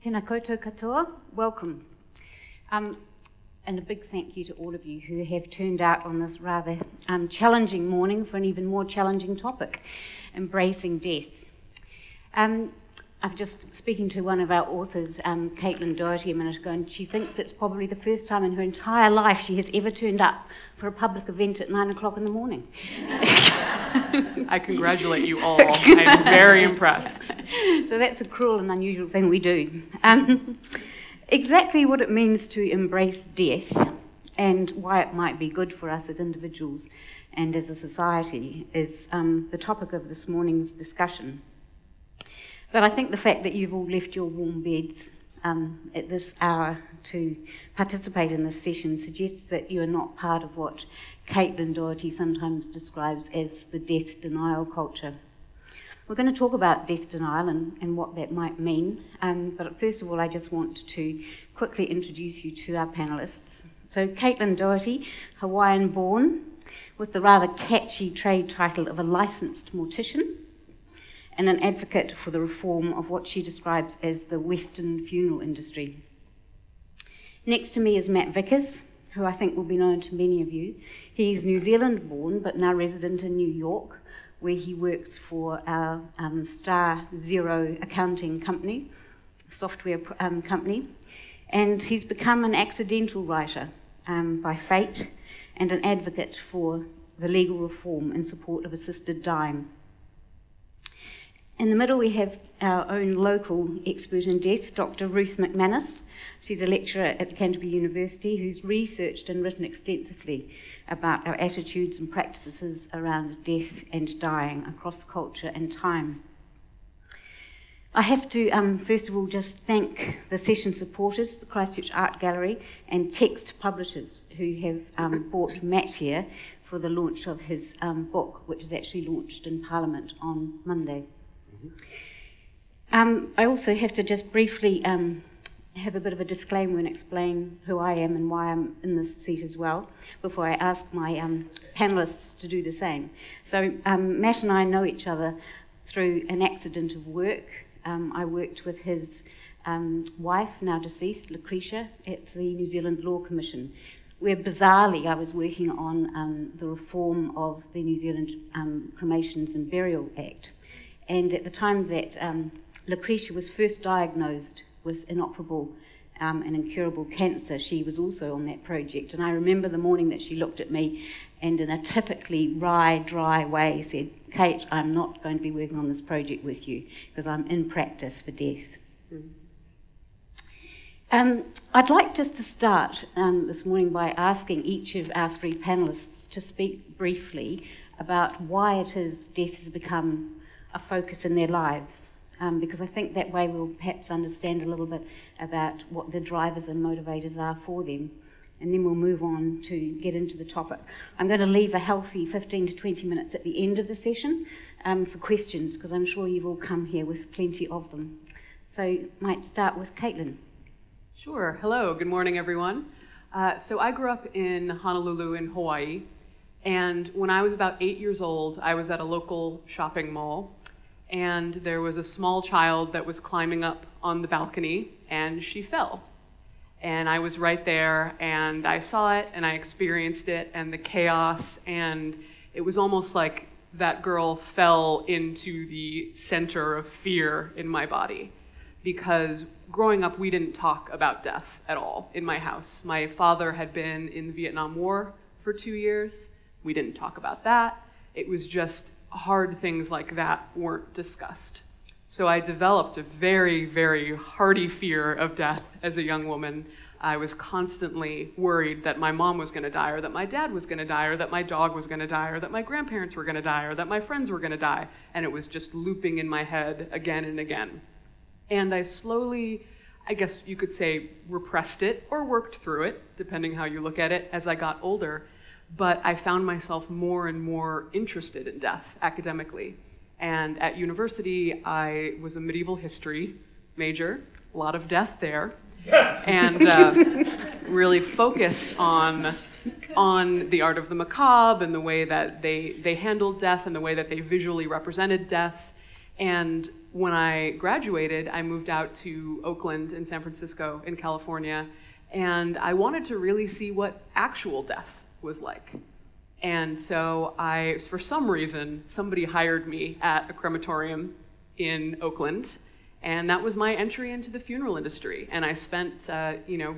Tēnā koutou katoa, welcome. Um, and a big thank you to all of you who have turned out on this rather um, challenging morning for an even more challenging topic embracing death. Um, I'm just speaking to one of our authors, um, Caitlin Doughty, a minute ago, and she thinks it's probably the first time in her entire life she has ever turned up for a public event at nine o'clock in the morning. I congratulate you all. I'm very impressed. So that's a cruel and unusual thing we do. Um, exactly what it means to embrace death and why it might be good for us as individuals and as a society is um, the topic of this morning's discussion. But I think the fact that you've all left your warm beds um, at this hour to participate in this session suggests that you are not part of what Caitlin Doughty sometimes describes as the death denial culture. We're going to talk about death denial and, and what that might mean, um, but first of all, I just want to quickly introduce you to our panelists. So, Caitlin Doughty, Hawaiian born, with the rather catchy trade title of a licensed mortician and an advocate for the reform of what she describes as the Western funeral industry. Next to me is Matt Vickers, who I think will be known to many of you. He's New Zealand born but now resident in New York, where he works for our um, Star Zero accounting company, software um, company. And he's become an accidental writer um, by fate and an advocate for the legal reform in support of assisted dying. In the middle, we have our own local expert in death, Dr. Ruth McManus. She's a lecturer at Canterbury University who's researched and written extensively about our attitudes and practices around death and dying across culture and time. I have to, um, first of all, just thank the session supporters, the Christchurch Art Gallery, and text publishers who have um, brought Matt here for the launch of his um, book, which is actually launched in Parliament on Monday. Um, I also have to just briefly um, have a bit of a disclaimer and explain who I am and why I'm in this seat as well before I ask my um, panelists to do the same. So, um, Matt and I know each other through an accident of work. Um, I worked with his um, wife, now deceased, Lecretia, at the New Zealand Law Commission, where bizarrely I was working on the reform of the New Zealand Cremations and Burial Act. And at the time that um, Lecretia was first diagnosed with inoperable um, and incurable cancer, she was also on that project. And I remember the morning that she looked at me and, in a typically wry, dry way, said, Kate, I'm not going to be working on this project with you because I'm in practice for death. Mm. Um, I'd like just to start um, this morning by asking each of our three panelists to speak briefly about why it is death has become a focus in their lives. Um, because I think that way we'll perhaps understand a little bit about what the drivers and motivators are for them. And then we'll move on to get into the topic. I'm going to leave a healthy 15 to 20 minutes at the end of the session um, for questions, because I'm sure you've all come here with plenty of them. So, might start with Caitlin. Sure. Hello. Good morning, everyone. Uh, so, I grew up in Honolulu, in Hawaii. And when I was about eight years old, I was at a local shopping mall and there was a small child that was climbing up on the balcony, and she fell. And I was right there, and I saw it, and I experienced it, and the chaos, and it was almost like that girl fell into the center of fear in my body. Because growing up, we didn't talk about death at all in my house. My father had been in the Vietnam War for two years. We didn't talk about that. It was just hard things like that weren't discussed. So I developed a very, very hearty fear of death as a young woman. I was constantly worried that my mom was going to die, or that my dad was going to die, or that my dog was going to die, or that my grandparents were going to die, or that my friends were going to die. And it was just looping in my head again and again. And I slowly, I guess you could say, repressed it or worked through it, depending how you look at it, as I got older but I found myself more and more interested in death academically. And at university, I was a medieval history major, a lot of death there, and uh, really focused on on the art of the macabre and the way that they they handled death and the way that they visually represented death. And when I graduated, I moved out to Oakland in San Francisco in California, and I wanted to really see what actual death was like. And so I, for some reason, somebody hired me at a crematorium in Oakland, and that was my entry into the funeral industry. And I spent, uh, you know,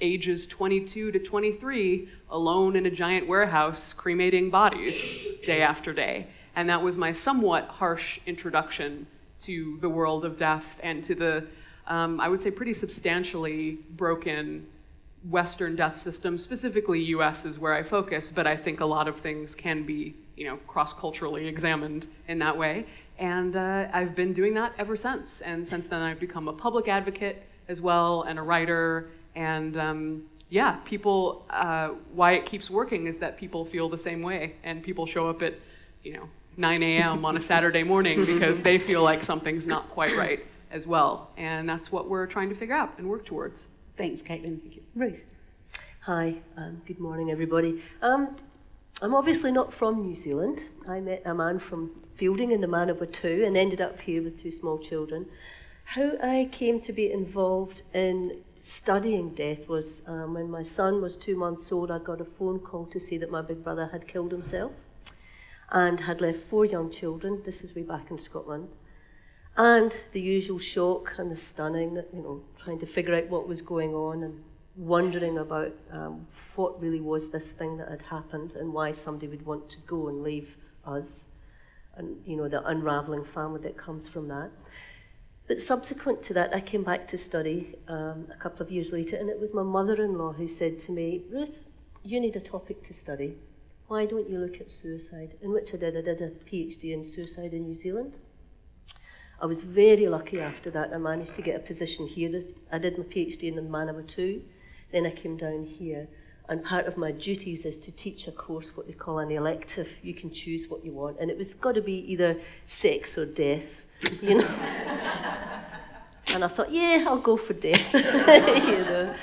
ages 22 to 23 alone in a giant warehouse cremating bodies day after day. And that was my somewhat harsh introduction to the world of death and to the, um, I would say, pretty substantially broken Western death system, specifically US is where I focus, but I think a lot of things can be, you know, cross-culturally examined in that way. And uh, I've been doing that ever since. And since then, I've become a public advocate as well and a writer. And um, yeah, people, uh, why it keeps working is that people feel the same way, and people show up at, you know, 9 a.m. on a Saturday morning because they feel like something's not quite right as well. And that's what we're trying to figure out and work towards. Thanks, Caitlin. Ruth. Hi, um, good morning, everybody. Um, I'm obviously not from New Zealand. I met a man from Feilding in the Manawatu two and ended up here with two small children. How I came to be involved in studying death was um, when my son was two months old, I got a phone call to say that my big brother had killed himself and had left four young children. This is way back in Scotland. And the usual shock and the stunning, you know, trying to figure out what was going on and wondering about um, what really was this thing that had happened and why somebody would want to go and leave us and you know the unraveling family that comes from that. But subsequent to that i came back to study um, a couple of years later and it was my mother-in-law who said to me ruth you need a topic to study. Why don't you look at suicide? In which i did. I did a phd in suicide in new zealand I was very lucky after that. I managed to get a position here. I did my PhD in Manawatu. Then I came down here. And part of my duties is to teach a course, what they call an elective. You can choose what you want. And it was got to be either sex or death, you know. and I thought, yeah, I'll go for death, you know.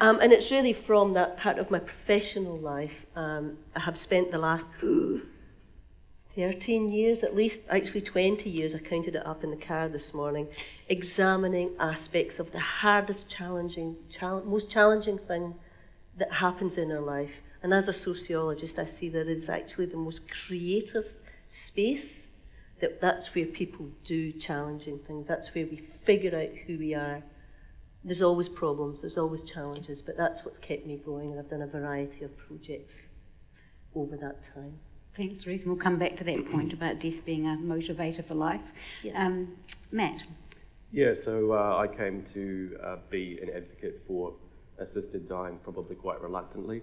Um, and it's really from that part of my professional life. Um, I have spent the last 13 years, at least, actually 20 years, I counted it up in the car this morning, examining aspects of the hardest, challenging, chal- most challenging thing that happens in our life. And as a sociologist, I see that it's actually the most creative space. That that's where people do challenging things. That's where we figure out who we are. There's always problems, there's always challenges, but that's what's kept me going, and I've done a variety of projects over that time. Thanks, Ruth. And we'll come back to that point about death being a motivator for life. Yeah. Um, Matt. Yeah, so uh, I came to uh, be an advocate for assisted dying probably quite reluctantly.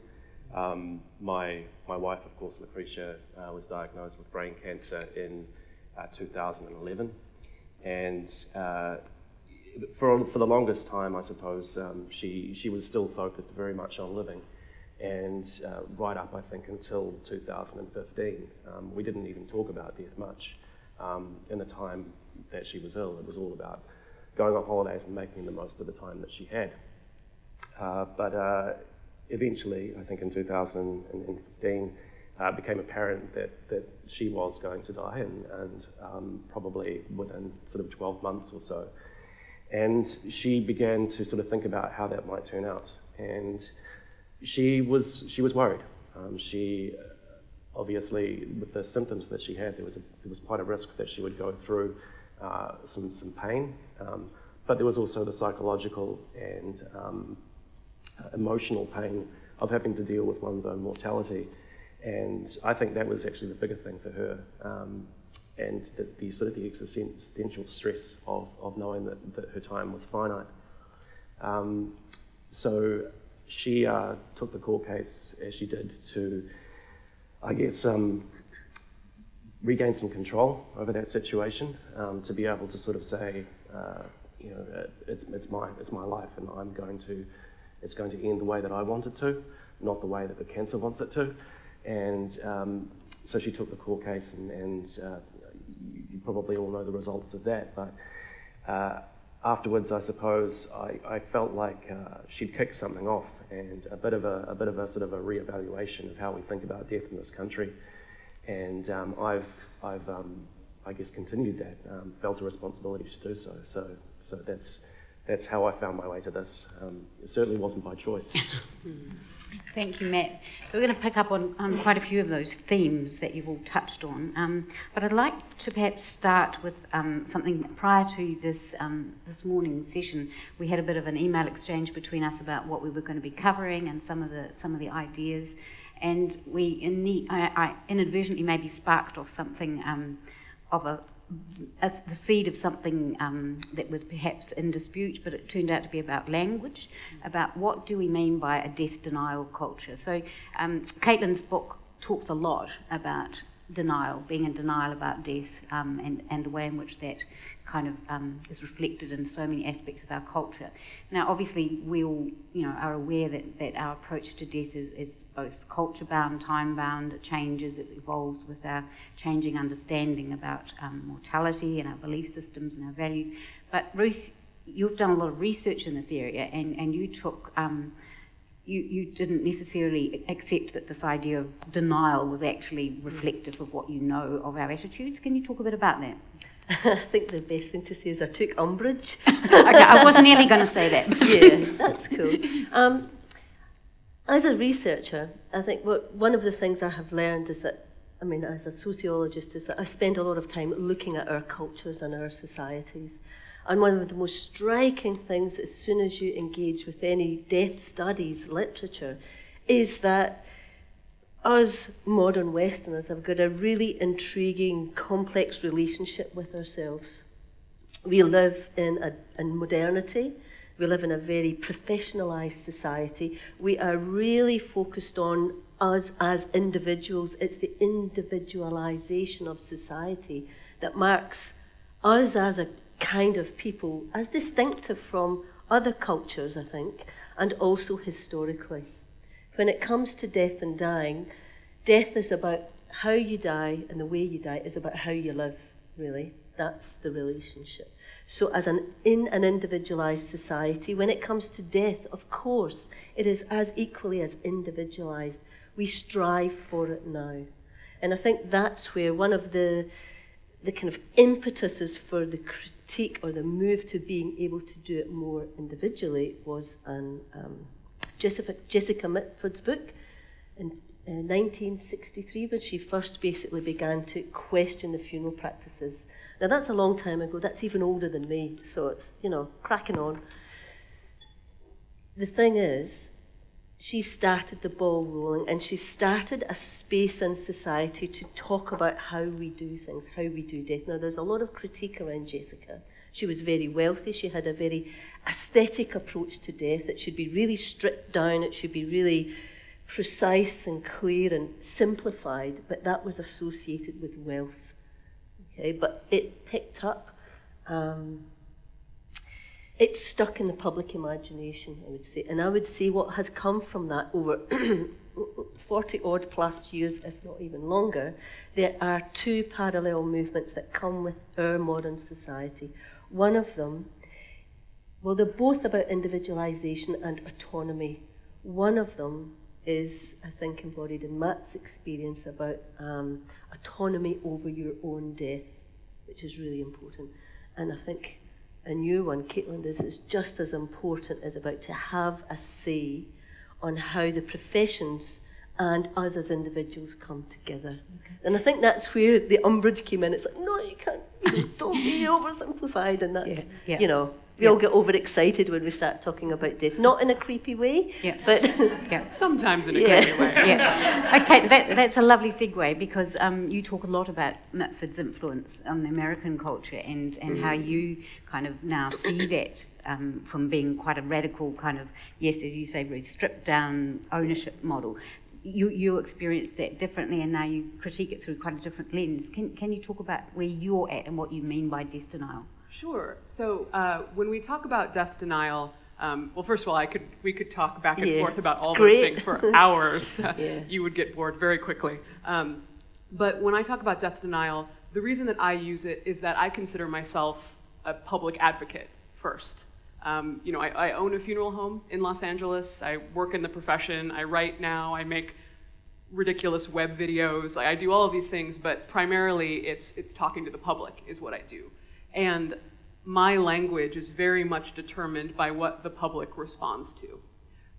Um, my, my wife, of course, Lecretia, uh, was diagnosed with brain cancer in uh, 2011. And uh, for, for the longest time, I suppose, um, she, she was still focused very much on living and uh, right up, I think, until 2015, um, we didn't even talk about death much. Um, in the time that she was ill, it was all about going on holidays and making the most of the time that she had. Uh, but uh, eventually, I think in 2015, uh, it became apparent that, that she was going to die, and, and um, probably within sort of 12 months or so. And she began to sort of think about how that might turn out. And she was, she was worried. Um, she, uh, obviously, with the symptoms that she had, there was, a, there was quite a risk that she would go through uh, some, some pain. Um, but there was also the psychological and um, emotional pain of having to deal with one's own mortality. And I think that was actually the bigger thing for her. Um, and the, the, sort of the existential stress of, of knowing that, that her time was finite. Um, so she uh, took the court case as she did to, I guess, um, regain some control over that situation, um, to be able to sort of say, uh, you know, it's, it's, my, it's my life and I'm going to, it's going to end the way that I want it to, not the way that the cancer wants it to. And um, so she took the court case, and, and uh, you probably all know the results of that. But uh, afterwards, I suppose, I, I felt like uh, she'd kicked something off and a bit of a, a bit of a sort of a re-evaluation of how we think about death in this country. And um, I've, I've, um, I guess, continued that, um, felt a responsibility to do so. So, so that's, that's how I found my way to this. Um, it certainly wasn't by choice. Thank you, Matt. So we're going to pick up on, on quite a few of those themes that you've all touched on. Um, but I'd like to perhaps start with um, something prior to this um, this morning's session. We had a bit of an email exchange between us about what we were going to be covering and some of the some of the ideas. And we in I, I inadvertently maybe sparked off something um, of a as the seed of something um, that was perhaps in dispute, but it turned out to be about language, about what do we mean by a death denial culture. So um, Caitlin's book talks a lot about denial, being in denial about death, um, and, and the way in which that kind of um, is reflected in so many aspects of our culture. Now, obviously, we all you know are aware that, that our approach to death is, is both culture bound, time bound. It changes, it evolves with our changing understanding about um, mortality and our belief systems and our values. But Ruth, you've done a lot of research in this area, and and you took um, you, you didn't necessarily accept that this idea of denial was actually reflective of what you know of our attitudes. Can you talk a bit about that? I think the best thing to say is I took umbrage. okay, I was nearly going to say that. yeah, that's cool. Um, as a researcher, I think what, one of the things I have learned is that, I mean, as a sociologist, is that I spend a lot of time looking at our cultures and our societies. And one of the most striking things, as soon as you engage with any death studies literature, is that us modern Westerners have got a really intriguing, complex relationship with ourselves. We live in, a, in modernity. We live in a very professionalized society. We are really focused on us as individuals. It's the individualization of society that marks us as a kind of people as distinctive from other cultures, I think, and also historically when it comes to death and dying, death is about how you die, and the way you die is about how you live, really. That's the relationship. So, as an in an individualized society, when it comes to death, of course, it is as equally as individualized. We strive for it now. And I think that's where one of the the kind of impetuses for the critique or the move to being able to do it more individually was an um, Jessica, Jessica Mitford's book in uh, 1963 when she first basically began to question the funeral practices. Now that's a long time ago, that's even older than me, so it's, you know, cracking on. The thing is, she started the ball rolling and she started a space in society to talk about how we do things, how we do death. Now, there's a lot of critique around Jessica. She was very wealthy, she had a very aesthetic approach to death. It should be really stripped down, it should be really precise and clear and simplified, but that was associated with wealth. Okay, but it picked up. Um, it stuck in the public imagination, I would say. And I would say what has come from that over 40 odd plus years, if not even longer, there are two parallel movements that come with our modern society. One of them well, they're both about individualization and autonomy. One of them is, I think, embodied in Matt's experience about um, autonomy over your own death, which is really important. And I think a new one, Caitlin, is, is just as important as about to have a say on how the professions and us as individuals come together. Okay. And I think that's where the umbrage came in. It's like, no, you can't, don't be oversimplified. And that's, yeah, yeah. you know, we yeah. all get overexcited when we start talking about death. Not in a creepy way, yeah. but yeah. sometimes in a yeah. creepy way. yeah. Okay, that, that's a lovely segue because um, you talk a lot about Mitford's influence on the American culture and, and mm. how you kind of now see that um, from being quite a radical kind of, yes, as you say, very stripped down ownership model. You, you experience that differently and now you critique it through quite a different lens. Can, can you talk about where you're at and what you mean by death denial? Sure. So uh, when we talk about death denial, um, well, first of all, I could we could talk back and yeah. forth about all Great. those things for hours. yeah. You would get bored very quickly. Um, but when I talk about death denial, the reason that I use it is that I consider myself a public advocate first. Um, you know, I, I, own a funeral home in Los Angeles. I work in the profession. I write now. I make ridiculous web videos. Like, I do all of these things, but primarily it's it's talking to the public is what I do. And my language is very much determined by what the public responds to.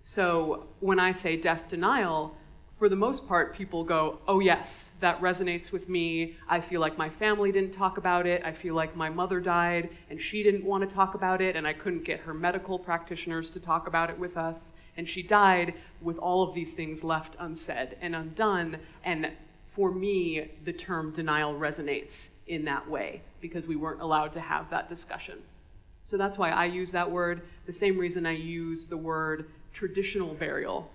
So when I say death denial, for the most part, people go, oh, yes, that resonates with me. I feel like my family didn't talk about it. I feel like my mother died and she didn't want to talk about it, and I couldn't get her medical practitioners to talk about it with us. And she died with all of these things left unsaid and undone. And for me, the term denial resonates in that way because we weren't allowed to have that discussion. So that's why I use that word, the same reason I use the word traditional burial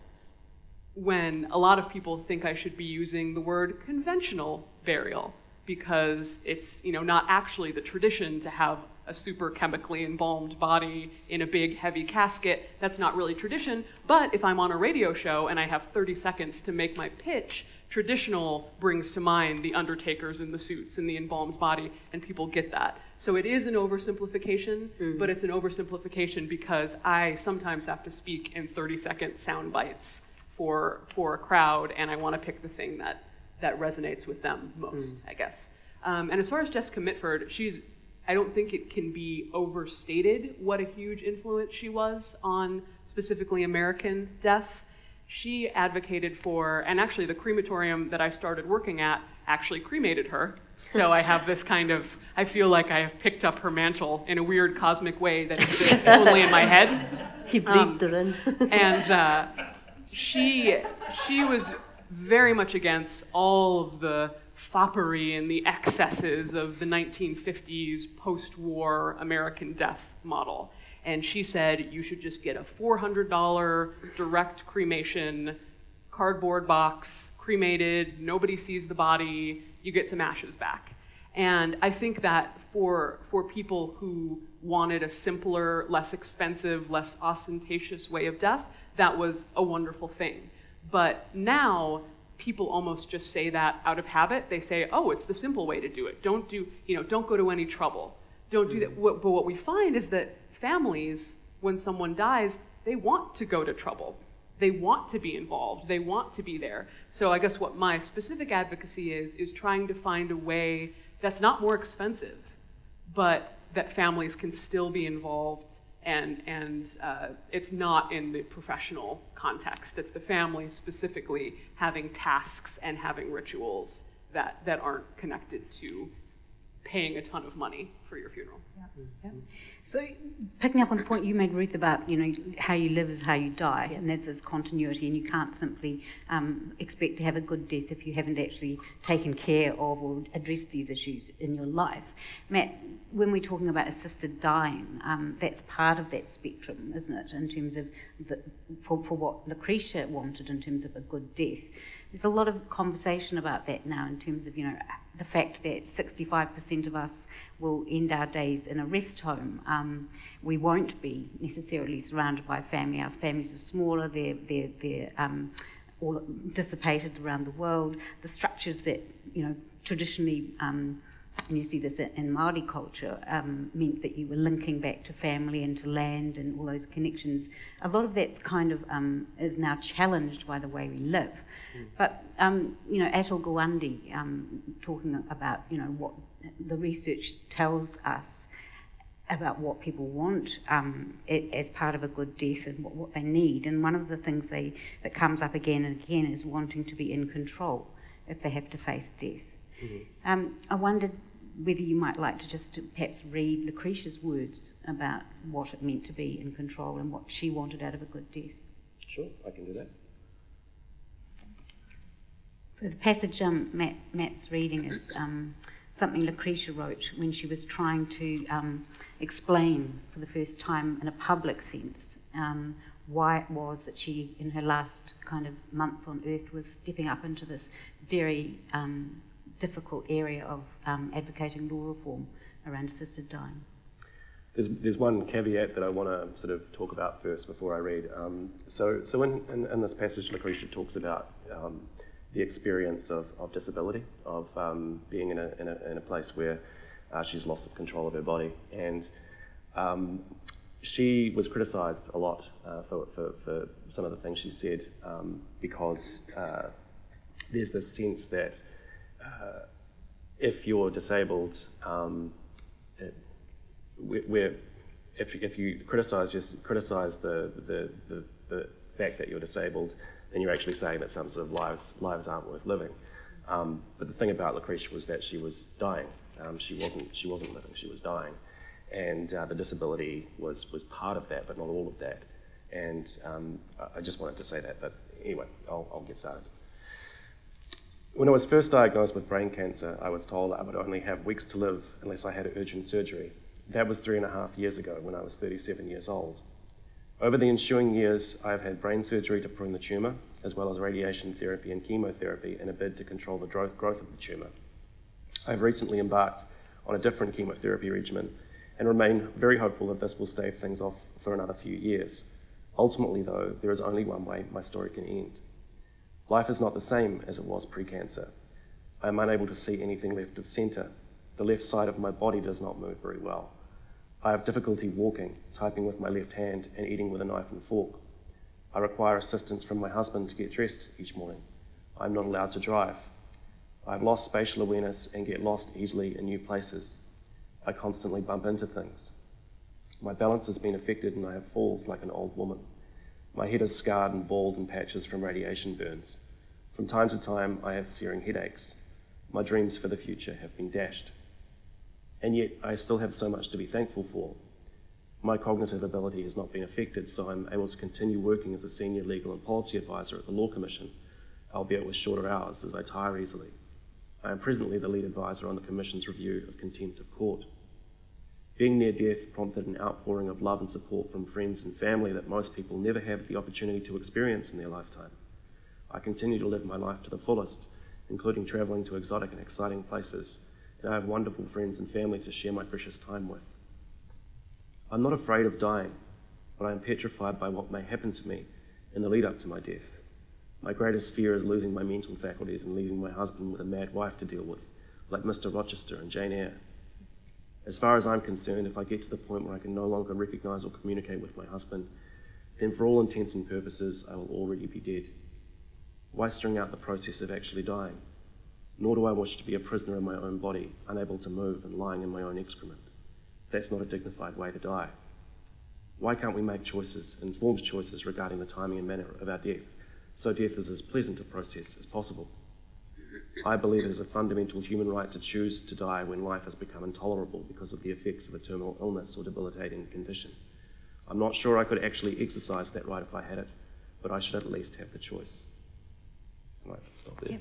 when a lot of people think I should be using the word conventional burial because it's you know not actually the tradition to have a super chemically embalmed body in a big heavy casket. That's not really tradition. But if I'm on a radio show and I have 30 seconds to make my pitch, traditional brings to mind the undertakers in the suits and the embalmed body, and people get that. So it is an oversimplification, mm. but it's an oversimplification because I sometimes have to speak in 30 second sound bites for for a crowd, and I want to pick the thing that that resonates with them most, mm. I guess. Um, and as far as Jessica Mitford, she's I don't think it can be overstated what a huge influence she was on specifically American death. She advocated for, and actually the crematorium that I started working at actually cremated her. So I have this kind of, I feel like I have picked up her mantle in a weird cosmic way that exists only in my head. He breathed um, her in. and uh, she she was very much against all of the foppery and the excesses of the 1950s post-war American death model. And she said you should just get a $400 direct cremation, cardboard box, cremated, nobody sees the body, you get some ashes back. And I think that for, for people who wanted a simpler, less expensive, less ostentatious way of death, that was a wonderful thing. But now people almost just say that out of habit. They say, "Oh, it's the simple way to do it. Don't do, you know, don't go to any trouble. Don't do that." Mm. But what we find is that families, when someone dies, they want to go to trouble. They want to be involved. They want to be there. So I guess what my specific advocacy is is trying to find a way that's not more expensive, but that families can still be involved and, and uh, it's not in the professional context. It's the family specifically having tasks and having rituals that, that aren't connected to paying a ton of money for your funeral. Yeah. Yeah. So, picking up on the point you made, Ruth, about you know how you live is how you die, and that's this continuity, and you can't simply um, expect to have a good death if you haven't actually taken care of or addressed these issues in your life. Matt, when we're talking about assisted dying, um, that's part of that spectrum, isn't it? In terms of the, for, for what Lecretia wanted in terms of a good death. There's a lot of conversation about that now in terms of you know the fact that 65% of us will end our days in a rest home. Um, we won't be necessarily surrounded by family. Our families are smaller, they're, they're, they're um, all dissipated around the world. The structures that, you know, traditionally, um, and you see this in Māori culture, um, meant that you were linking back to family and to land and all those connections. A lot of that's kind of um, is now challenged by the way we live. But um, you know, Atul Gawande um, talking about you know what the research tells us about what people want um, it, as part of a good death and what, what, they need. And one of the things they that comes up again and again is wanting to be in control if they have to face death. Mm-hmm. Um, I wondered whether you might like to just perhaps read Lecretia's words about what it meant to be in control and what she wanted out of a good death. Sure, I can do that. So the passage um, Matt, Matt's reading is um, something Lecretia wrote when she was trying to um, explain for the first time in a public sense um, why it was that she, in her last kind of month on earth, was stepping up into this very um, difficult area of um, advocating law reform around assisted dying. There's, there's one caveat that I want to sort of talk about first before I read. so so in, in, in, this passage, Lecretia talks about the experience of, of disability, of um, being in a, in, a, in a place where uh, she's lost control of her body. And um, she was criticised a lot uh, for, for, for, some of the things she said um, because uh, there's this sense that uh, if you're disabled, um, it, we're, if, if you criticize, just criticize the, the, the, the fact that you're disabled, then you're actually saying that some sort of lives, lives aren't worth living. Um, but the thing about Lecretia was that she was dying. Um, she wasn't she wasn't living. She was dying, and uh, the disability was was part of that, but not all of that. And um, I just wanted to say that. But anyway, I'll, I'll get started. When I was first diagnosed with brain cancer, I was told I would only have weeks to live unless I had urgent surgery. That was three and a half years ago when I was 37 years old. Over the ensuing years, I have had brain surgery to prune the tumour, as well as radiation therapy and chemotherapy in a bid to control the growth of the tumour. I've recently embarked on a different chemotherapy regimen and remain very hopeful that this will stave things off for another few years. Ultimately, though, there is only one way my story can end. Life is not the same as it was pre cancer. I am unable to see anything left of centre. The left side of my body does not move very well. I have difficulty walking, typing with my left hand, and eating with a knife and fork. I require assistance from my husband to get dressed each morning. I am not allowed to drive. I have lost spatial awareness and get lost easily in new places. I constantly bump into things. My balance has been affected and I have falls like an old woman. My head is scarred and bald in patches from radiation burns. From time to time, I have searing headaches. My dreams for the future have been dashed. And yet, I still have so much to be thankful for. My cognitive ability has not been affected, so I'm able to continue working as a senior legal and policy advisor at the Law Commission, albeit with shorter hours as I tire easily. I am presently the lead advisor on the Commission's review of contempt of court. Being near death prompted an outpouring of love and support from friends and family that most people never have the opportunity to experience in their lifetime. I continue to live my life to the fullest, including travelling to exotic and exciting places, and I have wonderful friends and family to share my precious time with. I'm not afraid of dying, but I am petrified by what may happen to me in the lead up to my death. My greatest fear is losing my mental faculties and leaving my husband with a mad wife to deal with, like Mr. Rochester and Jane Eyre. As far as I'm concerned, if I get to the point where I can no longer recognize or communicate with my husband, then for all intents and purposes, I will already be dead. Why string out the process of actually dying? Nor do I wish to be a prisoner in my own body, unable to move and lying in my own excrement. That's not a dignified way to die. Why can't we make choices, informed choices regarding the timing and manner of our death? so death is as pleasant a process as possible. I believe it is a fundamental human right to choose to die when life has become intolerable because of the effects of a terminal illness or debilitating condition. I'm not sure I could actually exercise that right if I had it, but I should at least have the choice. I might stop there. Yep.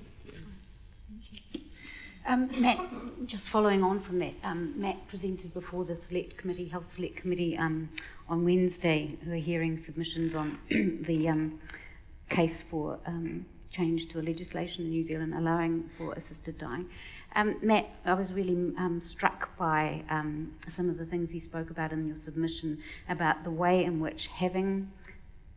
Um, Matt, just following on from that, um, Matt presented before the Select Committee, Health Select Committee, um, on Wednesday, who are hearing submissions on the um, case for um, change to the legislation in New Zealand allowing for assisted dying. Um, Matt, I was really struck by some of the things you spoke about in your submission about the way in which having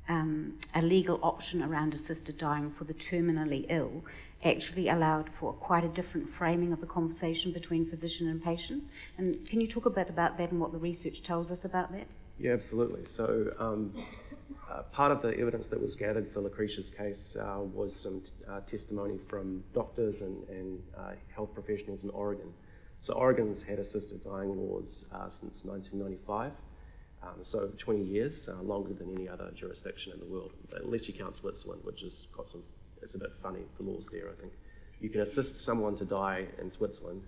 um, a legal option around assisted dying for the terminally ill actually allowed for quite a different framing of the conversation between physician and patient. And can you talk a bit about that and what the research tells us about that? Yeah, absolutely. So, um, uh, part of the evidence that was gathered for Lecretia's case uh, was some t- uh, testimony from doctors and, and uh, health professionals in Oregon. So, Oregon's had assisted dying laws uh, since 1995, um, so 20 years, uh, longer than any other jurisdiction in the world, unless you count Switzerland, which has got some, it's a bit funny, the laws there, I think. You can assist someone to die in Switzerland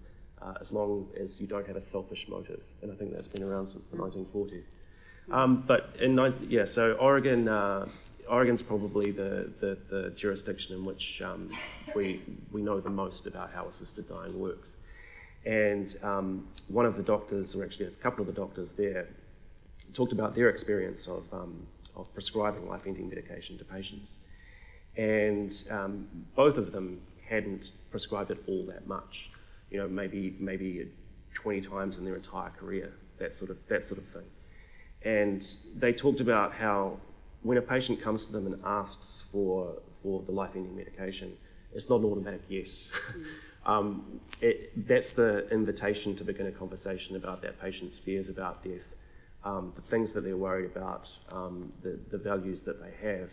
as long as you don't have a selfish motive, and I think that's been around since the 1940s. Um, but in yeah, so Oregon, uh, Oregon's probably the, the, the, jurisdiction in which um, we we know the most about how assisted dying works. And um, one of the doctors, or actually a couple of the doctors there, talked about their experience of um, of prescribing life-ending medication to patients, and um, both of them hadn't prescribed it all that much. You know, maybe maybe 20 times in their entire career, that sort of that sort of thing. And they talked about how when a patient comes to them and asks for, for the life ending medication, it's not an automatic yes. Mm. um, it, that's the invitation to begin a conversation about that patient's fears about death, um, the things that they're worried about, um, the, the values that they have.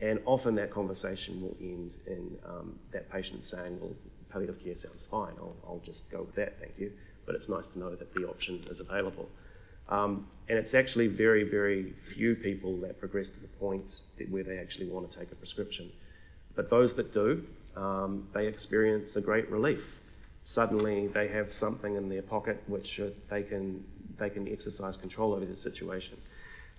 And often that conversation will end in um, that patient saying, well, palliative care sounds fine, I'll, I'll just go with that, thank you. But it's nice to know that the option is available. Um, and it's actually very, very few people that progress to the point where they actually want to take a prescription. But those that do, um, they experience a great relief. Suddenly, they have something in their pocket which uh, they can they can exercise control over the situation.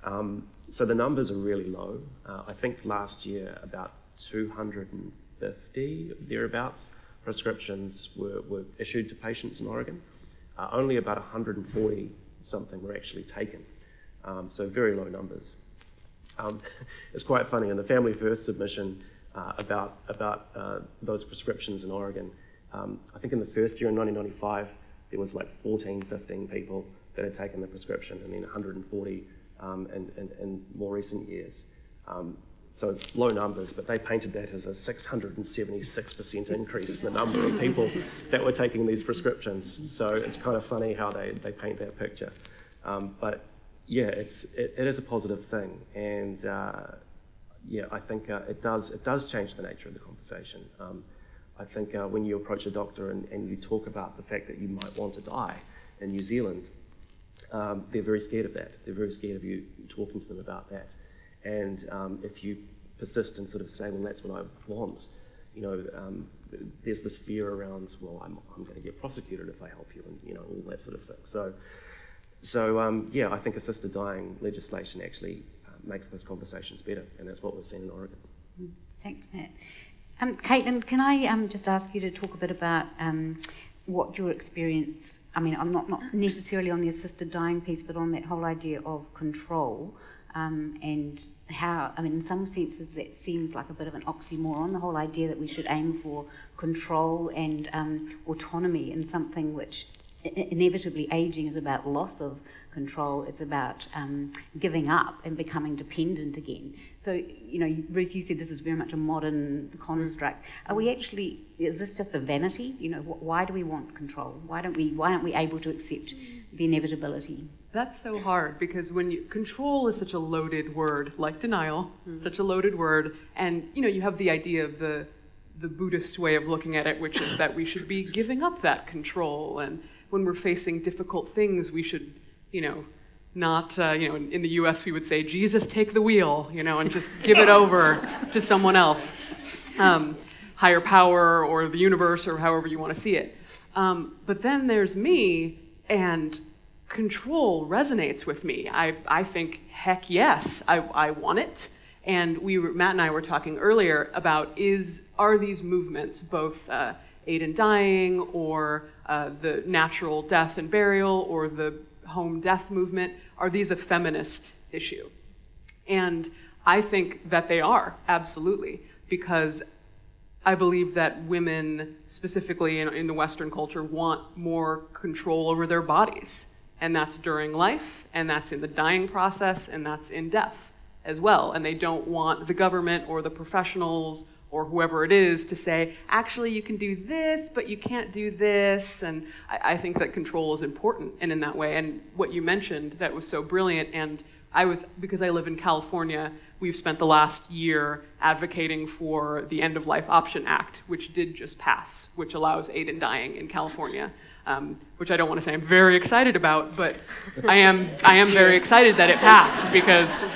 Um, so the numbers are really low. Uh, I think last year about 250 thereabouts prescriptions were, were issued to patients in Oregon. Uh, only about 140 something were actually taken. Um, so very low numbers. Um, it's quite funny in the Family First submission uh, about about uh, those prescriptions in Oregon. Um, I think in the first year in 1995 there was like 14, 15 people that had taken the prescription, and then 140 um, in, in, in, more recent years. Um, so low numbers, but they painted that as a 676% increase in the number of people that were taking these prescriptions. So it's kind of funny how they, they paint that picture. Um, but yeah, it's, it, it is a positive thing. And uh, yeah, I think uh, it, does, it does change the nature of the conversation. Um, I think uh, when you approach a doctor and, and you talk about the fact that you might want to die in New Zealand, um, they're very scared of that. They're very scared of you talking to them about that. And um, if you persist and sort of say, well, that's what I want, you know, um, there's this fear around, well, I'm, I'm going to get prosecuted if I help you, and you know, all that sort of thing. So, so um, yeah, I think assisted dying legislation actually uh, makes those conversations better, and that's what we're seeing in Oregon. Thanks, Matt. Um, Caitlin, can I um, just ask you to talk a bit about um, what your experience, I mean, I'm not, not necessarily on the assisted dying piece, but on that whole idea of control um, and how, I mean, in some senses, that seems like a bit of an oxymoron, the whole idea that we should aim for control and um, autonomy in something which inevitably aging is about loss of control, it's about um, giving up and becoming dependent again. So, you know, Ruth, you said this is very much a modern construct. Are we actually, is this just a vanity? You know, wh- why do we want control? Why don't we, why aren't we able to accept the inevitability? That's so hard because when you control is such a loaded word, like denial, mm-hmm. such a loaded word, and you know you have the idea of the the Buddhist way of looking at it, which is that we should be giving up that control, and when we're facing difficult things, we should, you know, not uh, you know in, in the U.S. we would say Jesus take the wheel, you know, and just give it over to someone else, um, higher power or the universe or however you want to see it. Um, but then there's me and control resonates with me. I, I think, heck yes, I, I want it. And we were, Matt and I were talking earlier about is are these movements both uh, aid in dying or uh, the natural death and burial or the home death movement are these a feminist issue? And I think that they are absolutely because I believe that women, specifically in, in the Western culture, want more control over their bodies and that's during life, and that's in the dying process, and that's in death as well. And they don't want the government or the professionals or whoever it is to say, actually, you can do this, but you can't do this. And I, I, think that control is important and in that way. And what you mentioned that was so brilliant, and I was, because I live in California, we've spent the last year advocating for the End of Life Option Act, which did just pass, which allows aid in dying in California um, which I don't want to say I'm very excited about, but I am I am very excited that it passed because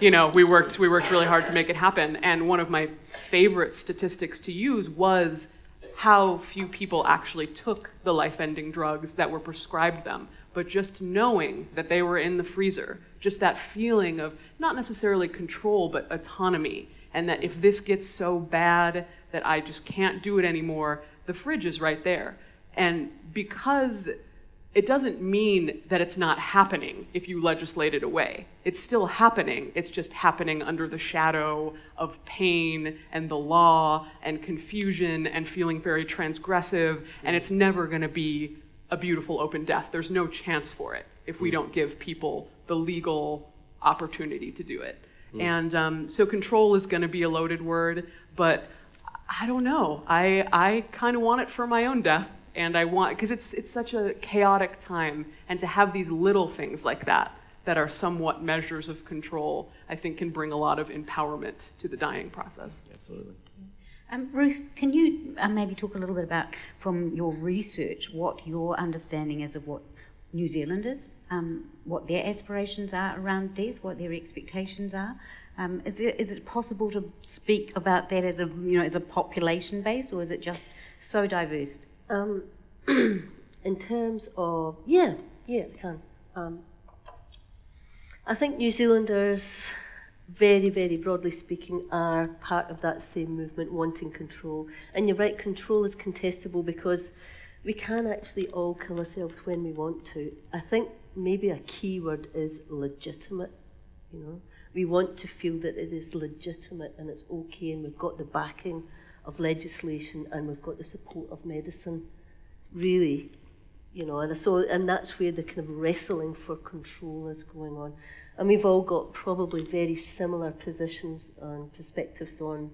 you know we worked we worked really hard to make it happen. And one of my favorite statistics to use was how few people actually took the life-ending drugs that were prescribed them. But just knowing that they were in the freezer, just that feeling of not necessarily control but autonomy, and that if this gets so bad that I just can't do it anymore, the fridge is right there. And because it doesn't mean that it's not happening if you legislate it away. It's still happening. It's just happening under the shadow of pain and the law and confusion and feeling very transgressive. And it's never going to be a beautiful open death. There's no chance for it if we mm. don't give people the legal opportunity to do it. Mm. And um, so control is going to be a loaded word, but I don't know. I, I kind of want it for my own death and I want because it's it's such a chaotic time, and to have these little things like that that are somewhat measures of control, I think can bring a lot of empowerment to the dying process. Absolutely. Um, Ruth, can you uh, maybe talk a little bit about, from your research, what your understanding is of what New Zealand is, um, what their aspirations are around death, what their expectations are? Um, is, it, is it possible to speak about that as a you know as a population base, or is it just so diverse? Um, in terms of yeah, yeah, it can. Um, I think New Zealanders, very, very broadly speaking, are part of that same movement, wanting control. And you're right, control is contestable because we can actually all kill ourselves when we want to. I think maybe a key word is legitimate. You know, we want to feel that it is legitimate and it's okay, and we've got the backing of legislation and we've got the support of medicine. Really, you know, and so and that's where the kind of wrestling for control is going on. And we've all got probably very similar positions and perspectives on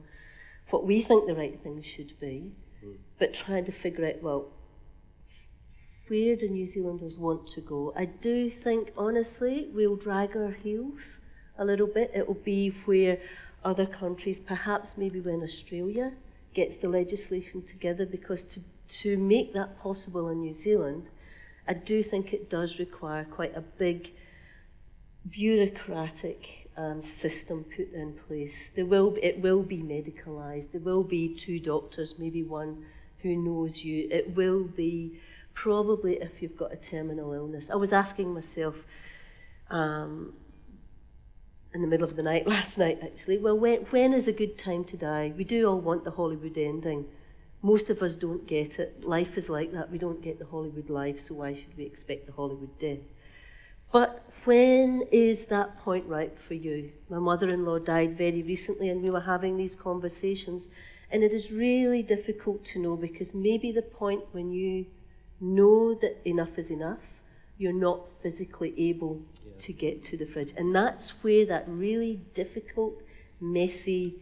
what we think the right thing should be, hmm. but trying to figure out well where do New Zealanders want to go? I do think, honestly, we'll drag our heels a little bit. It will be where other countries, perhaps maybe when Australia gets the legislation together, because to, to make that possible in New Zealand, I do think it does require quite a big bureaucratic um, system put in place. There will be, it will be medicalised. There will be two doctors, maybe one who knows you. It will be probably if you've got a terminal illness. I was asking myself um, in the middle of the night last night, actually, well, when, when is a good time to die? We do all want the Hollywood ending. Most of us don't get it. Life is like that. We don't get the Hollywood life, so why should we expect the Hollywood death? But when is that point right for you? My mother in law died very recently, and we were having these conversations, and it is really difficult to know because maybe the point when you know that enough is enough, you're not physically able yeah. to get to the fridge. And that's where that really difficult, messy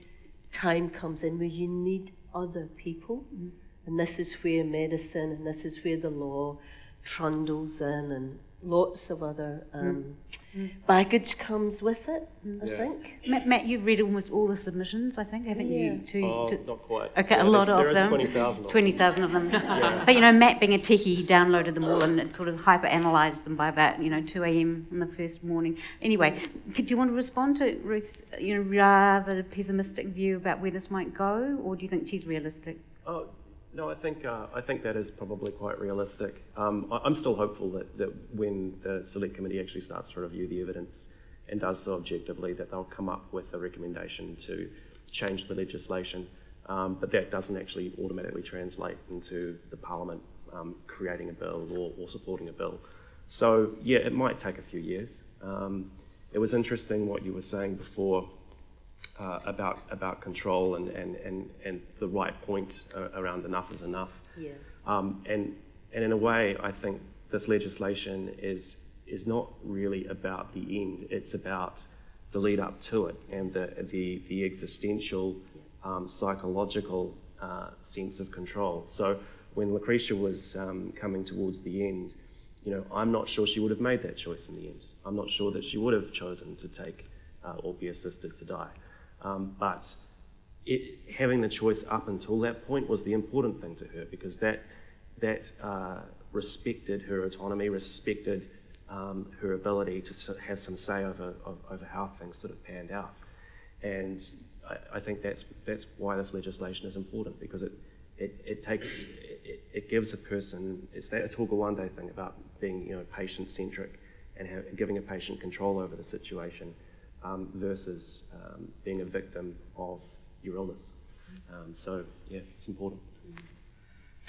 time comes in, where you need other people. Mm. And this is where medicine and this is where the law trundles in and lots of other um, mm. baggage comes with it, mm. I yeah. think. Matt, Matt, you've read almost all the submissions, I think, haven't yeah. you? To, oh, to, not quite. Okay, yeah, a lot of them. 20,000 20,000 of them. But, you know, Matt being a techie, he downloaded them all and it sort of hyper-analysed them by about, you know, 2 a.m. in the first morning. Anyway, could you want to respond to Ruth's, you know, rather pessimistic view about where this might go, or do you think she's realistic? Oh, no, I think uh, I think that is probably quite realistic. Um, I, am still hopeful that, that when the select committee actually starts to review the evidence and does so objectively, that they'll come up with a recommendation to change the legislation. Um, but that doesn't actually automatically translate into the Parliament um, creating a bill or, or, supporting a bill. So yeah, it might take a few years. Um, it was interesting what you were saying before uh, about about control and, and, and, and the right point uh, around enough is enough. Yeah. Um, and and in a way, I think this legislation is is not really about the end. It's about the lead up to it and the the, the existential, um, psychological uh, sense of control. So when Lecretia was um, coming towards the end, you know, I'm not sure she would have made that choice in the end. I'm not sure that she would have chosen to take uh, or be assisted to die. Um, but it, having the choice up until that point was the important thing to her because that, that uh, respected her autonomy, respected um, her ability to have some say over, over how things sort of panned out. And I, I, think that's, that's why this legislation is important because it, it, it takes, it, it, gives a person, it's that Tōko thing about being you know, patient centric and have, giving a patient control over the situation um, versus um, being a victim of your illness. Um, so, yeah, it's important.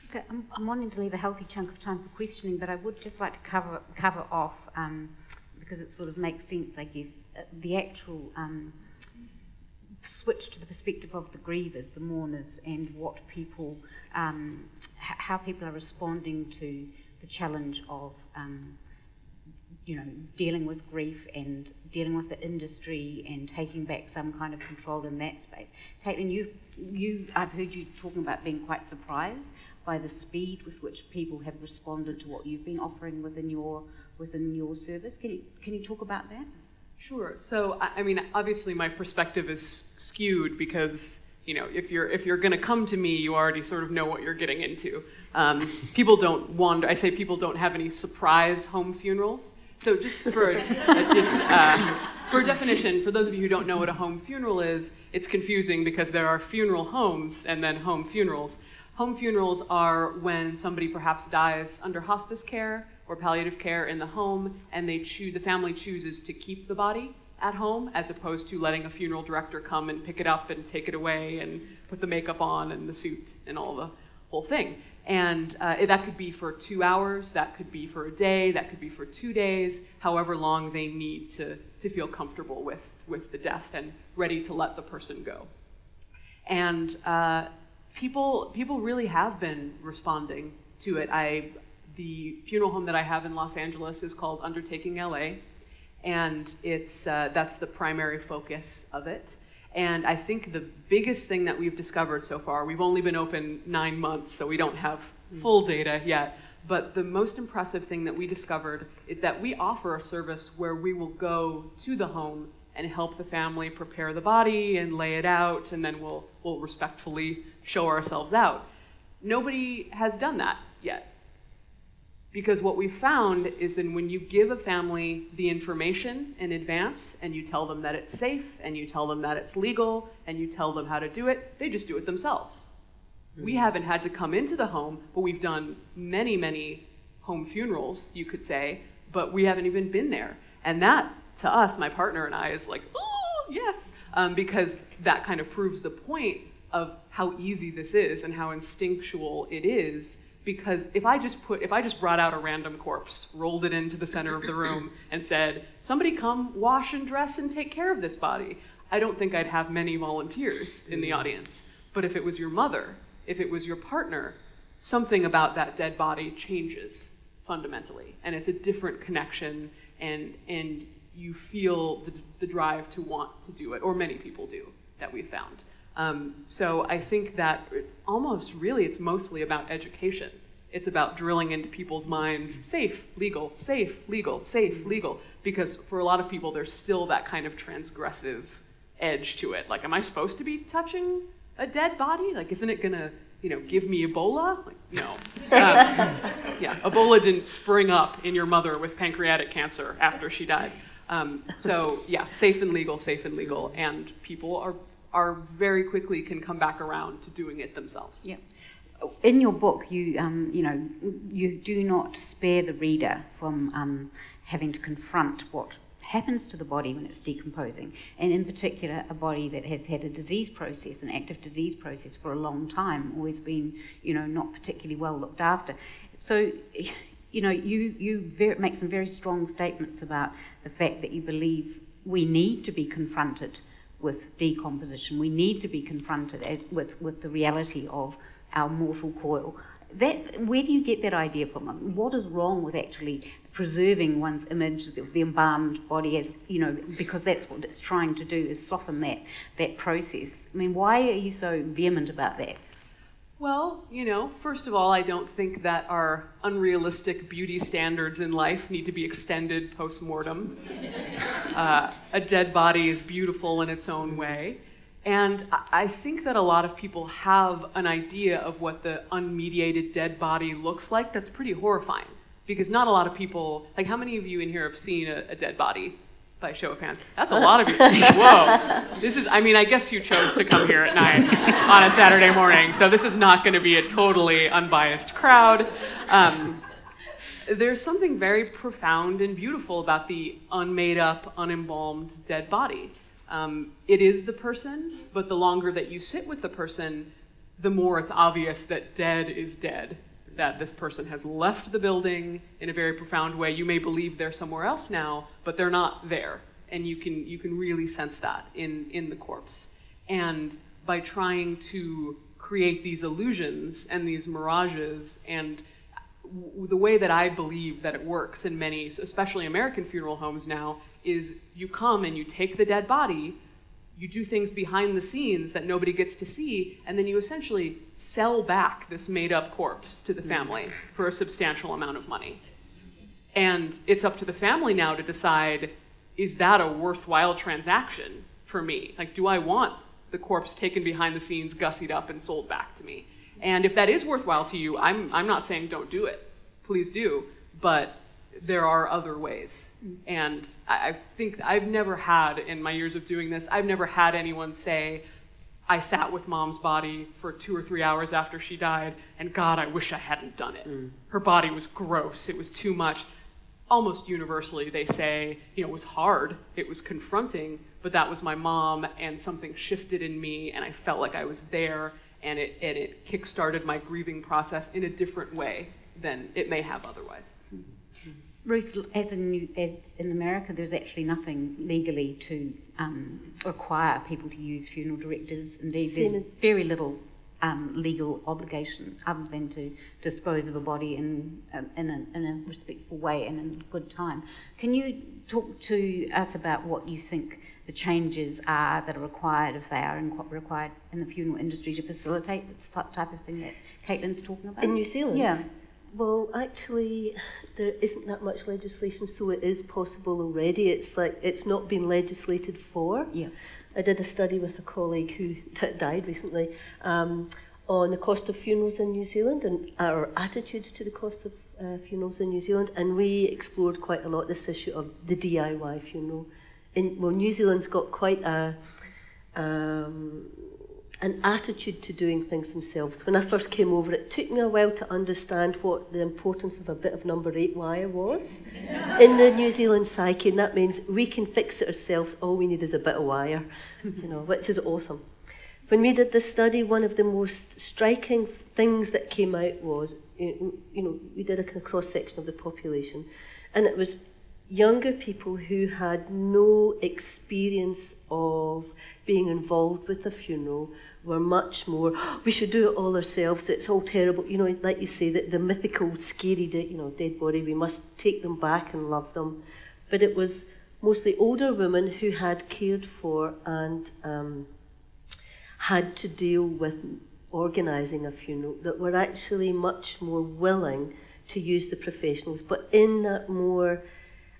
Okay, I'm, I'm, wanting to leave a healthy chunk of time for questioning, but I would just like to cover, cover off, um, because it sort of makes sense, I guess, uh, the actual um, switch to the perspective of the grievers, the mourners, and what people, um, h- how people are responding to the challenge of you know, dealing with grief and dealing with the industry and taking back some kind of control in that space. Caitlin, you, you, I've heard you talking about being quite surprised by the speed with which people have responded to what you've been offering within your within your service. Can you, can you talk about that? Sure. So, I mean, obviously, my perspective is skewed because you know, if you're if you're going to come to me, you already sort of know what you're getting into. Um, people don't wander. I say people don't have any surprise home funerals. So, just for a, uh, for definition, for those of you who don't know what a home funeral is, it's confusing because there are funeral homes and then home funerals. Home funerals are when somebody perhaps dies under hospice care or palliative care in the home, and they choose the family chooses to keep the body at home as opposed to letting a funeral director come and pick it up and take it away and put the makeup on and the suit and all the whole thing. And uh, that could be for two hours, that could be for a day, that could be for two days, however long they need to, to feel comfortable with, with the death and ready to let the person go. And uh, people, people really have been responding to it. I, the funeral home that I have in Los Angeles is called Undertaking LA, and it's, uh, that's the primary focus of it. And I think the biggest thing that we've discovered so far, we've only been open nine months, so we don't have mm. full data yet. But the most impressive thing that we discovered is that we offer a service where we will go to the home and help the family prepare the body and lay it out, and then we'll, we'll respectfully show ourselves out. Nobody has done that yet. Because what we found is that when you give a family the information in advance and you tell them that it's safe and you tell them that it's legal and you tell them how to do it, they just do it themselves. Mm-hmm. We haven't had to come into the home, but we've done many, many home funerals, you could say, but we haven't even been there. And that, to us, my partner and I, is like, oh, yes, um, because that kind of proves the point of how easy this is and how instinctual it is because if I just put if I just brought out a random corpse, rolled it into the center of the room and said, "Somebody come wash and dress and take care of this body." I don't think I'd have many volunteers in the audience. But if it was your mother, if it was your partner, something about that dead body changes fundamentally and it's a different connection and and you feel the, the drive to want to do it or many people do that we've found um, so I think that almost really it's mostly about education. It's about drilling into people's minds safe, legal, safe, legal, safe, legal. Because for a lot of people, there's still that kind of transgressive edge to it. Like, am I supposed to be touching a dead body? Like, isn't it gonna, you know, give me Ebola? Like, no. Um, yeah, Ebola didn't spring up in your mother with pancreatic cancer after she died. Um, so yeah, safe and legal, safe and legal, and people are are very quickly can come back around to doing it themselves. Yeah. In your book, you um, you know you do not spare the reader from um, having to confront what happens to the body when it's decomposing, and in particular, a body that has had a disease process, an active disease process for a long time, always been, you know, not particularly well looked after. So, you know, you you make some very strong statements about the fact that you believe we need to be confronted with decomposition. We need to be confronted with, with the reality of our mortal coil. That, where do you get that idea from? What is wrong with actually preserving one's image of the embalmed body as, you know, because that's what it's trying to do is soften that, that process. I mean, why are you so vehement about that? Well, you know, first of all, I don't think that our unrealistic beauty standards in life need to be extended post mortem. Uh, a dead body is beautiful in its own way. And I think that a lot of people have an idea of what the unmediated dead body looks like that's pretty horrifying. Because not a lot of people, like, how many of you in here have seen a, a dead body? By show of hands. That's a lot of you. Whoa. This is, I mean, I guess you chose to come here at night on a Saturday morning, so this is not going to be a totally unbiased crowd. Um, there's something very profound and beautiful about the unmade up, unembalmed dead body. Um, it is the person, but the longer that you sit with the person, the more it's obvious that dead is dead that this person has left the building in a very profound way. You may believe they're somewhere else now, but they're not there. And you can, you can really sense that in, in the corpse. And by trying to create these illusions and these mirages and w- the way that I believe that it works in many, especially American funeral homes now, is you come and you take the dead body you do things behind the scenes that nobody gets to see, and then you essentially sell back this made up corpse to the mm. family for a substantial amount of money. And it's up to the family now to decide is that a worthwhile transaction for me? Like, do I want the corpse taken behind the scenes, gussied up, and sold back to me? And if that is worthwhile to you, I'm, I'm not saying don't do it. Please do. But there are other ways. And I, I think I've never had, in my years of doing this, I've never had anyone say, I sat with mom's body for two or three hours after she died, and God, I wish I hadn't done it. Mm. Her body was gross, it was too much. Almost universally, they say, you know, it was hard, it was confronting, but that was my mom, and something shifted in me, and I felt like I was there, and it, and it kickstarted my grieving process in a different way than it may have otherwise. Hmm. Ruth, as in, as in America, there's actually nothing legally to um, require people to use funeral directors. Indeed, there's very little um, legal obligation other than to dispose of a body in, um, in, a, in a respectful way and in good time. Can you talk to us about what you think the changes are that are required, if they are in, required in the funeral industry to facilitate the type of thing that Caitlin's talking about? In New Zealand? Yeah. Well, actually, there isn't that much legislation, so it is possible already. It's like it's not been legislated for. Yeah. I did a study with a colleague who t- died recently um, on the cost of funerals in New Zealand and our attitudes to the cost of uh, funerals in New Zealand, and we explored quite a lot this issue of the DIY funeral. In, well, New Zealand's got quite a um, an attitude to doing things themselves. When I first came over, it took me a while to understand what the importance of a bit of number eight wire was in the New Zealand psyche, and that means we can fix it ourselves. All we need is a bit of wire, you know, which is awesome. When we did this study, one of the most striking things that came out was, you know, we did a kind of cross section of the population, and it was younger people who had no experience of being involved with a funeral. Were much more we should do it all ourselves. It's all terrible. You know like you say that the mythical scary de- you know dead body we must take them back and love them. But it was mostly older women who had cared for and um, had to deal with organising a funeral that were actually much more willing to use the professionals but in that more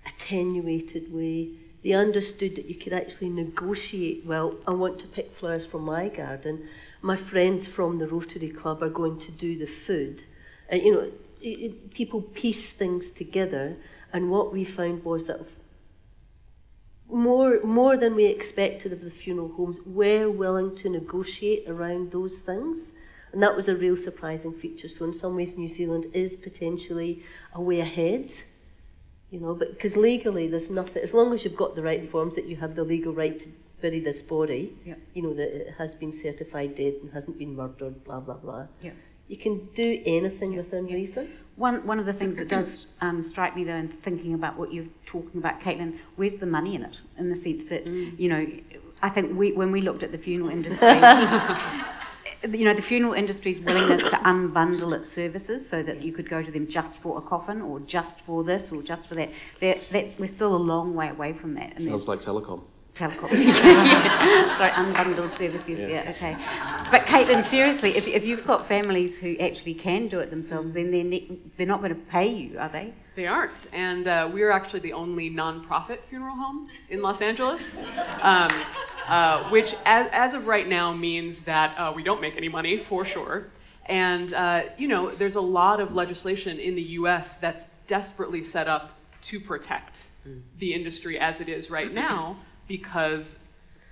attenuated way. They understood that you could actually negotiate well. I want to pick flowers from my garden. My friends from the Rotary Club are going to do the food. And you know, it, it, people piece things together. And what we found was that more more than we expected of the funeral homes were willing to negotiate around those things. And that was a real surprising feature. So in some ways, New Zealand is potentially a way ahead you know, but because legally there's nothing, as long as you've got the right forms that you have the legal right to bury this body, Yeah. you know, that it has been certified dead and hasn't been murdered, blah, blah, blah. Yeah. You can do anything within reason. One, one of the things that does um, strike me, though, in thinking about what you're talking about, Caitlin, where's the money in it? In the sense that, you know, I think we, when we looked at the funeral industry, you know, the funeral industry's willingness to unbundle its services so that you could go to them just for a coffin or just for this or just for that. that that's, we're still a long way away from that. And Sounds like telecom. Telecom. yeah. Sorry, unbundled services. Yeah. Yeah. okay. But Caitlin, seriously, if, if you've got families who actually can do it themselves, then they're, ne- they're not going to pay you, are they? They aren't, and uh, we are actually the only nonprofit funeral home in Los Angeles, um, uh, which, as, as of right now, means that uh, we don't make any money for sure. And uh, you know, there's a lot of legislation in the U.S. that's desperately set up to protect the industry as it is right now, because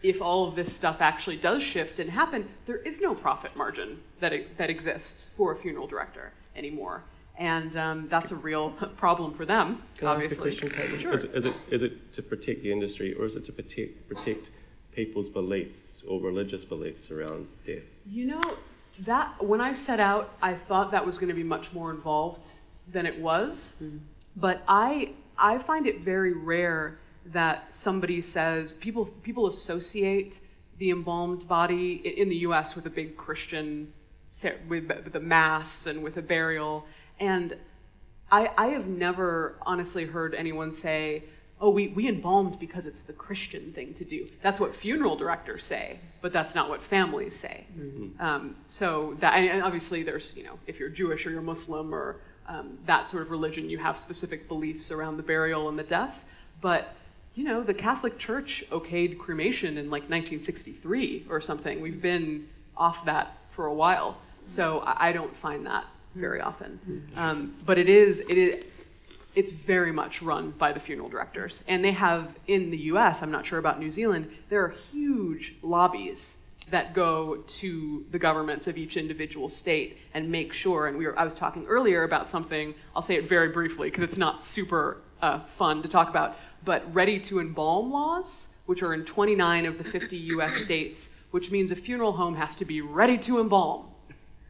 if all of this stuff actually does shift and happen, there is no profit margin that, that exists for a funeral director anymore. And um, that's a real problem for them, Can I ask a question? Sure. Is, it, is, it, is it to protect the industry or is it to protect, protect people's beliefs or religious beliefs around death? You know, that when I set out, I thought that was going to be much more involved than it was. But I I find it very rare that somebody says people people associate the embalmed body in the U.S. with a big Christian with, with a mass and with a burial, and I I have never honestly heard anyone say. Oh, we, we embalmed because it's the Christian thing to do. That's what funeral directors say, but that's not what families say. Um, so that and obviously there's you know if you're Jewish or you're Muslim or um, that sort of religion, you have specific beliefs around the burial and the death. But you know, the Catholic Church okayed cremation in like 1963 or something. We've been off that for a while, so I, I don't find that very often. Um, but it is it is it's very much run by the funeral directors. And they have, in the US, I'm not sure about New Zealand, there are huge lobbies that go to the governments of each individual state and make sure. And we were, I was talking earlier about something, I'll say it very briefly because it's not super uh, fun to talk about, but ready to embalm laws, which are in 29 of the 50 US states, which means a funeral home has to be ready to embalm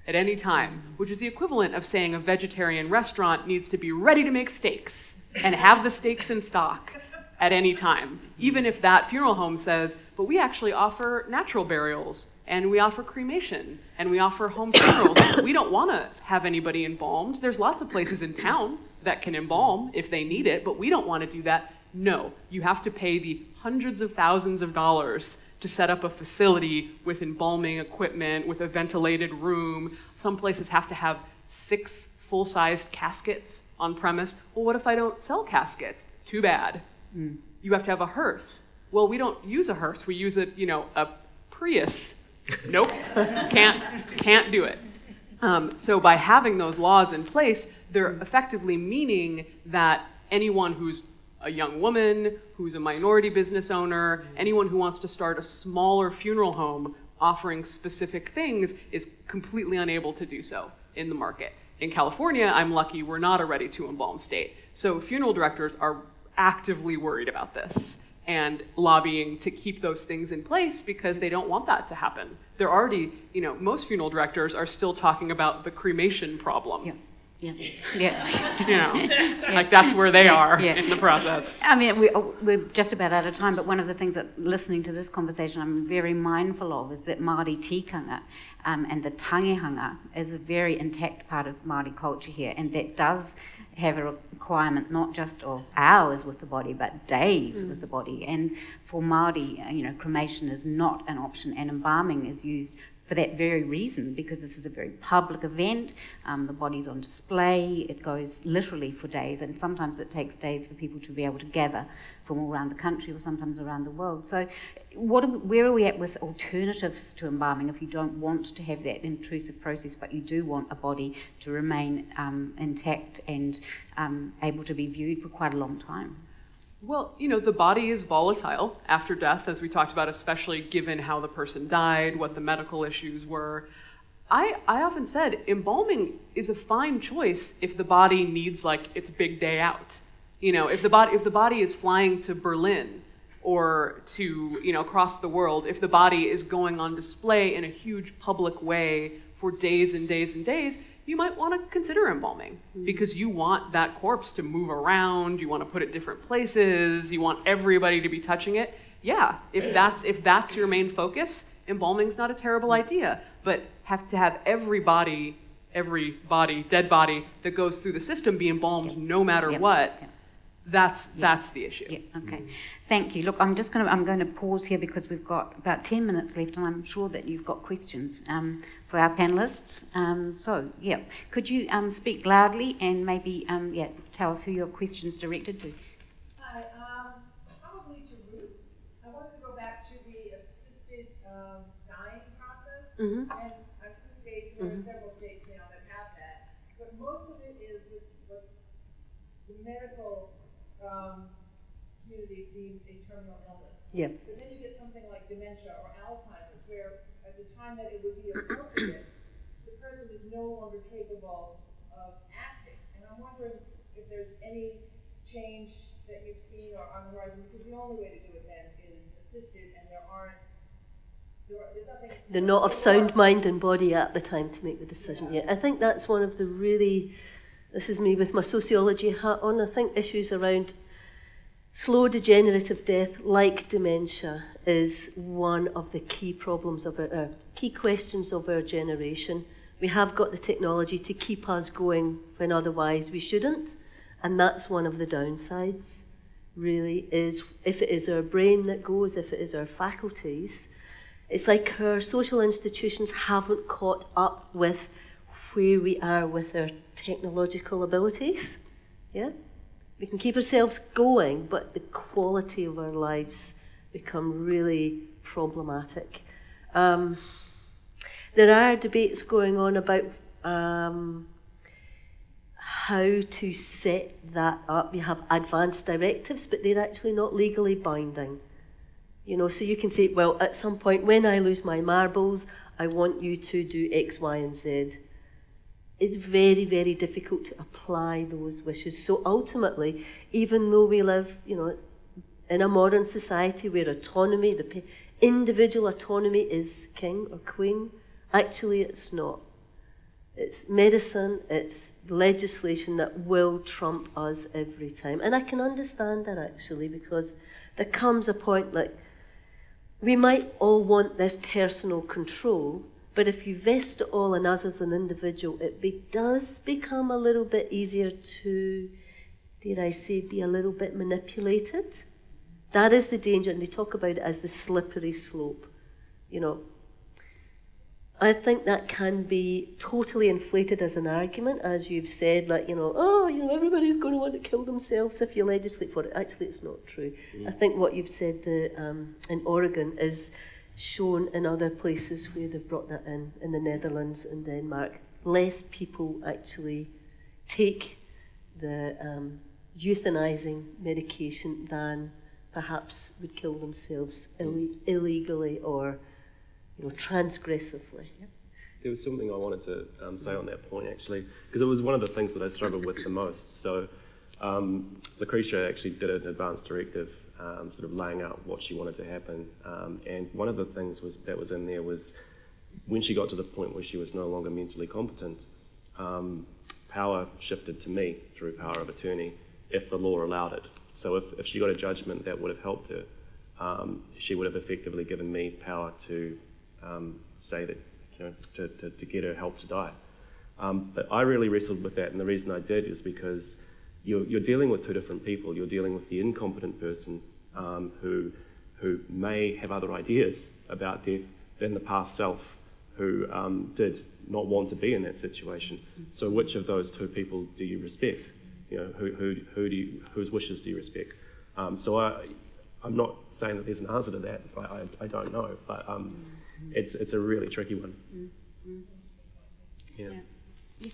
at any time, which is the equivalent of saying a vegetarian restaurant needs to be ready to make steaks and have the steaks in stock at any time, even if that funeral home says, but we actually offer natural burials and we offer cremation and we offer home funerals. we don't want to have anybody embalmed. There's lots of places in town that can embalm if they need it, but we don't want to do that. No, you have to pay the hundreds of thousands of dollars to set up a facility with embalming equipment, with a ventilated room. Some places have to have six full sized caskets on premise. Well, what if I don't sell caskets? Too bad. Mm. You have to have a hearse. Well, we don't use a hearse. We use a, you know, a Prius. nope, can't, can't do it. Um, so by having those laws in place, they're effectively meaning that anyone who's a young woman who's a minority business owner, anyone who wants to start a smaller funeral home offering specific things is completely unable to do so in the market. In California, I'm lucky we're not a ready to embalm state. So funeral directors are actively worried about this and lobbying to keep those things in place because they don't want that to happen. They're already, you know, most funeral directors are still talking about the cremation problem. Yeah. Yeah. Yeah. you know, like that's where they are yeah. in the process. I mean, we, we're just about out of time, but one of the things that listening to this conversation I'm very mindful of is that Māori tikanga um, and the tangihanga is a very intact part of Māori culture here, and that does have a requirement not just of hours with the body, but days mm. with the body. And for Māori, you know, cremation is not an option, and embalming is used for that very reason, because this is a very public event. Um, the body's on display. It goes literally for days, and sometimes it takes days for people to be able to gather from all around the country or sometimes around the world. So, what are we, where are we at with alternatives to embalming if you don't want to have that intrusive process, but you do want a body to remain um, intact and um, able to be viewed for quite a long time? Well, you know, the body is volatile after death, as we talked about, especially given how the person died, what the medical issues were. I, I often said embalming is a fine choice if the body needs like its big day out. You know, if the body if the body is flying to Berlin or to you know across the world, if the body is going on display in a huge public way for days and days and days, you might want to consider embalming mm-hmm. because you want that corpse to move around, you want to put it different places, you want everybody to be touching it. Yeah, if that's if that's your main focus, embalming's not a terrible mm-hmm. idea, but have to have every body, every body, dead body that goes through the system be embalmed no matter what. Yep. That's yeah. that's the issue. Yeah. Okay. Thank you. Look, I'm just going to I'm going to pause here because we've got about ten minutes left, and I'm sure that you've got questions um, for our panelists. Um, so, yeah, could you um, speak loudly and maybe um, yeah tell us who your question's directed to? Hi. Um, probably to Ruth. I want to go back to the assisted um, dying process, mm-hmm. and a few states there mm-hmm. are several states now that have that, but most of it is with, with the medical um, community deems a terminal illness. Yeah. But then you get something like dementia or Alzheimer's, where at the time that it would be appropriate, the person is no longer capable of acting. And I'm wondering if there's any change that you've seen or on the horizon, because the only way to do it then is assisted, and there aren't. They're not of sound mind and body at the time to make the decision yeah. yet. I think that's one of the really this is me with my sociology hat on. I think issues around slow degenerative death, like dementia, is one of the key problems of our, uh, key questions of our generation. We have got the technology to keep us going when otherwise we shouldn't, and that's one of the downsides. Really, is if it is our brain that goes, if it is our faculties, it's like our social institutions haven't caught up with where we are with our technological abilities. Yeah? We can keep ourselves going, but the quality of our lives become really problematic. Um, there are debates going on about um, how to set that up. You have advanced directives, but they're actually not legally binding. You know, so you can say, well, at some point when I lose my marbles, I want you to do X, Y, and Z. It's very, very difficult to apply those wishes. So ultimately, even though we live, you know, in a modern society where autonomy, the individual autonomy is king or queen, actually it's not. It's medicine, it's legislation that will trump us every time. And I can understand that actually because there comes a point like we might all want this personal control, but if you vest it all in us as an individual, it be, does become a little bit easier to, dare I say, be a little bit manipulated. That is the danger, and they talk about it as the slippery slope. You know, I think that can be totally inflated as an argument, as you've said, like, you know, oh, you know, everybody's going to want to kill themselves if you legislate for it. Actually, it's not true. Mm. I think what you've said the, um, in Oregon is shown in other places where they've brought that in, in the Netherlands and Denmark. Less people actually take the um, euthanizing medication than perhaps would kill themselves Ill- illegally or you know, transgressively. There was something I wanted to um, say on that point actually, because it was one of the things that I struggled with the most. So, um, Lecretia actually did an advance directive, um, sort of laying out what she wanted to happen. Um, and one of the things was that was in there was when she got to the point where she was no longer mentally competent, um, power shifted to me through power of attorney if the law allowed it. So if, if she got a judgment that would have helped her, um, she would have effectively given me power to um, say that, you know, to, to, to, get her help to die. Um, but I really wrestled with that, and the reason I did is because you're, you're dealing with two different people. You're dealing with the incompetent person um, who, who may have other ideas about death than the past self who um, did not want to be in that situation. So, which of those two people do you respect? You know, who, who, who do you, whose wishes do you respect? Um, so, I, I'm not saying that there's an answer to that. I, I, I don't know, but um, it's it's a really tricky one. Mm-hmm. Yeah. yeah.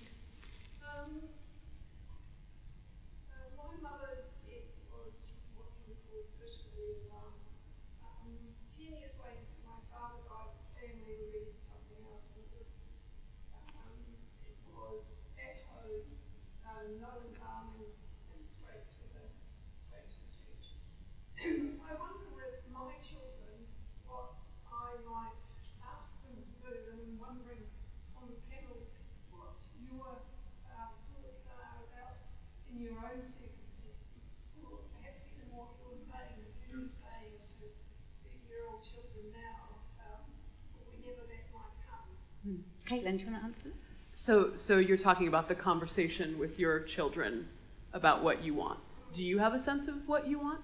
Yes. Caitlin, do you want to answer? So, so you're talking about the conversation with your children about what you want. Do you have a sense of what you want?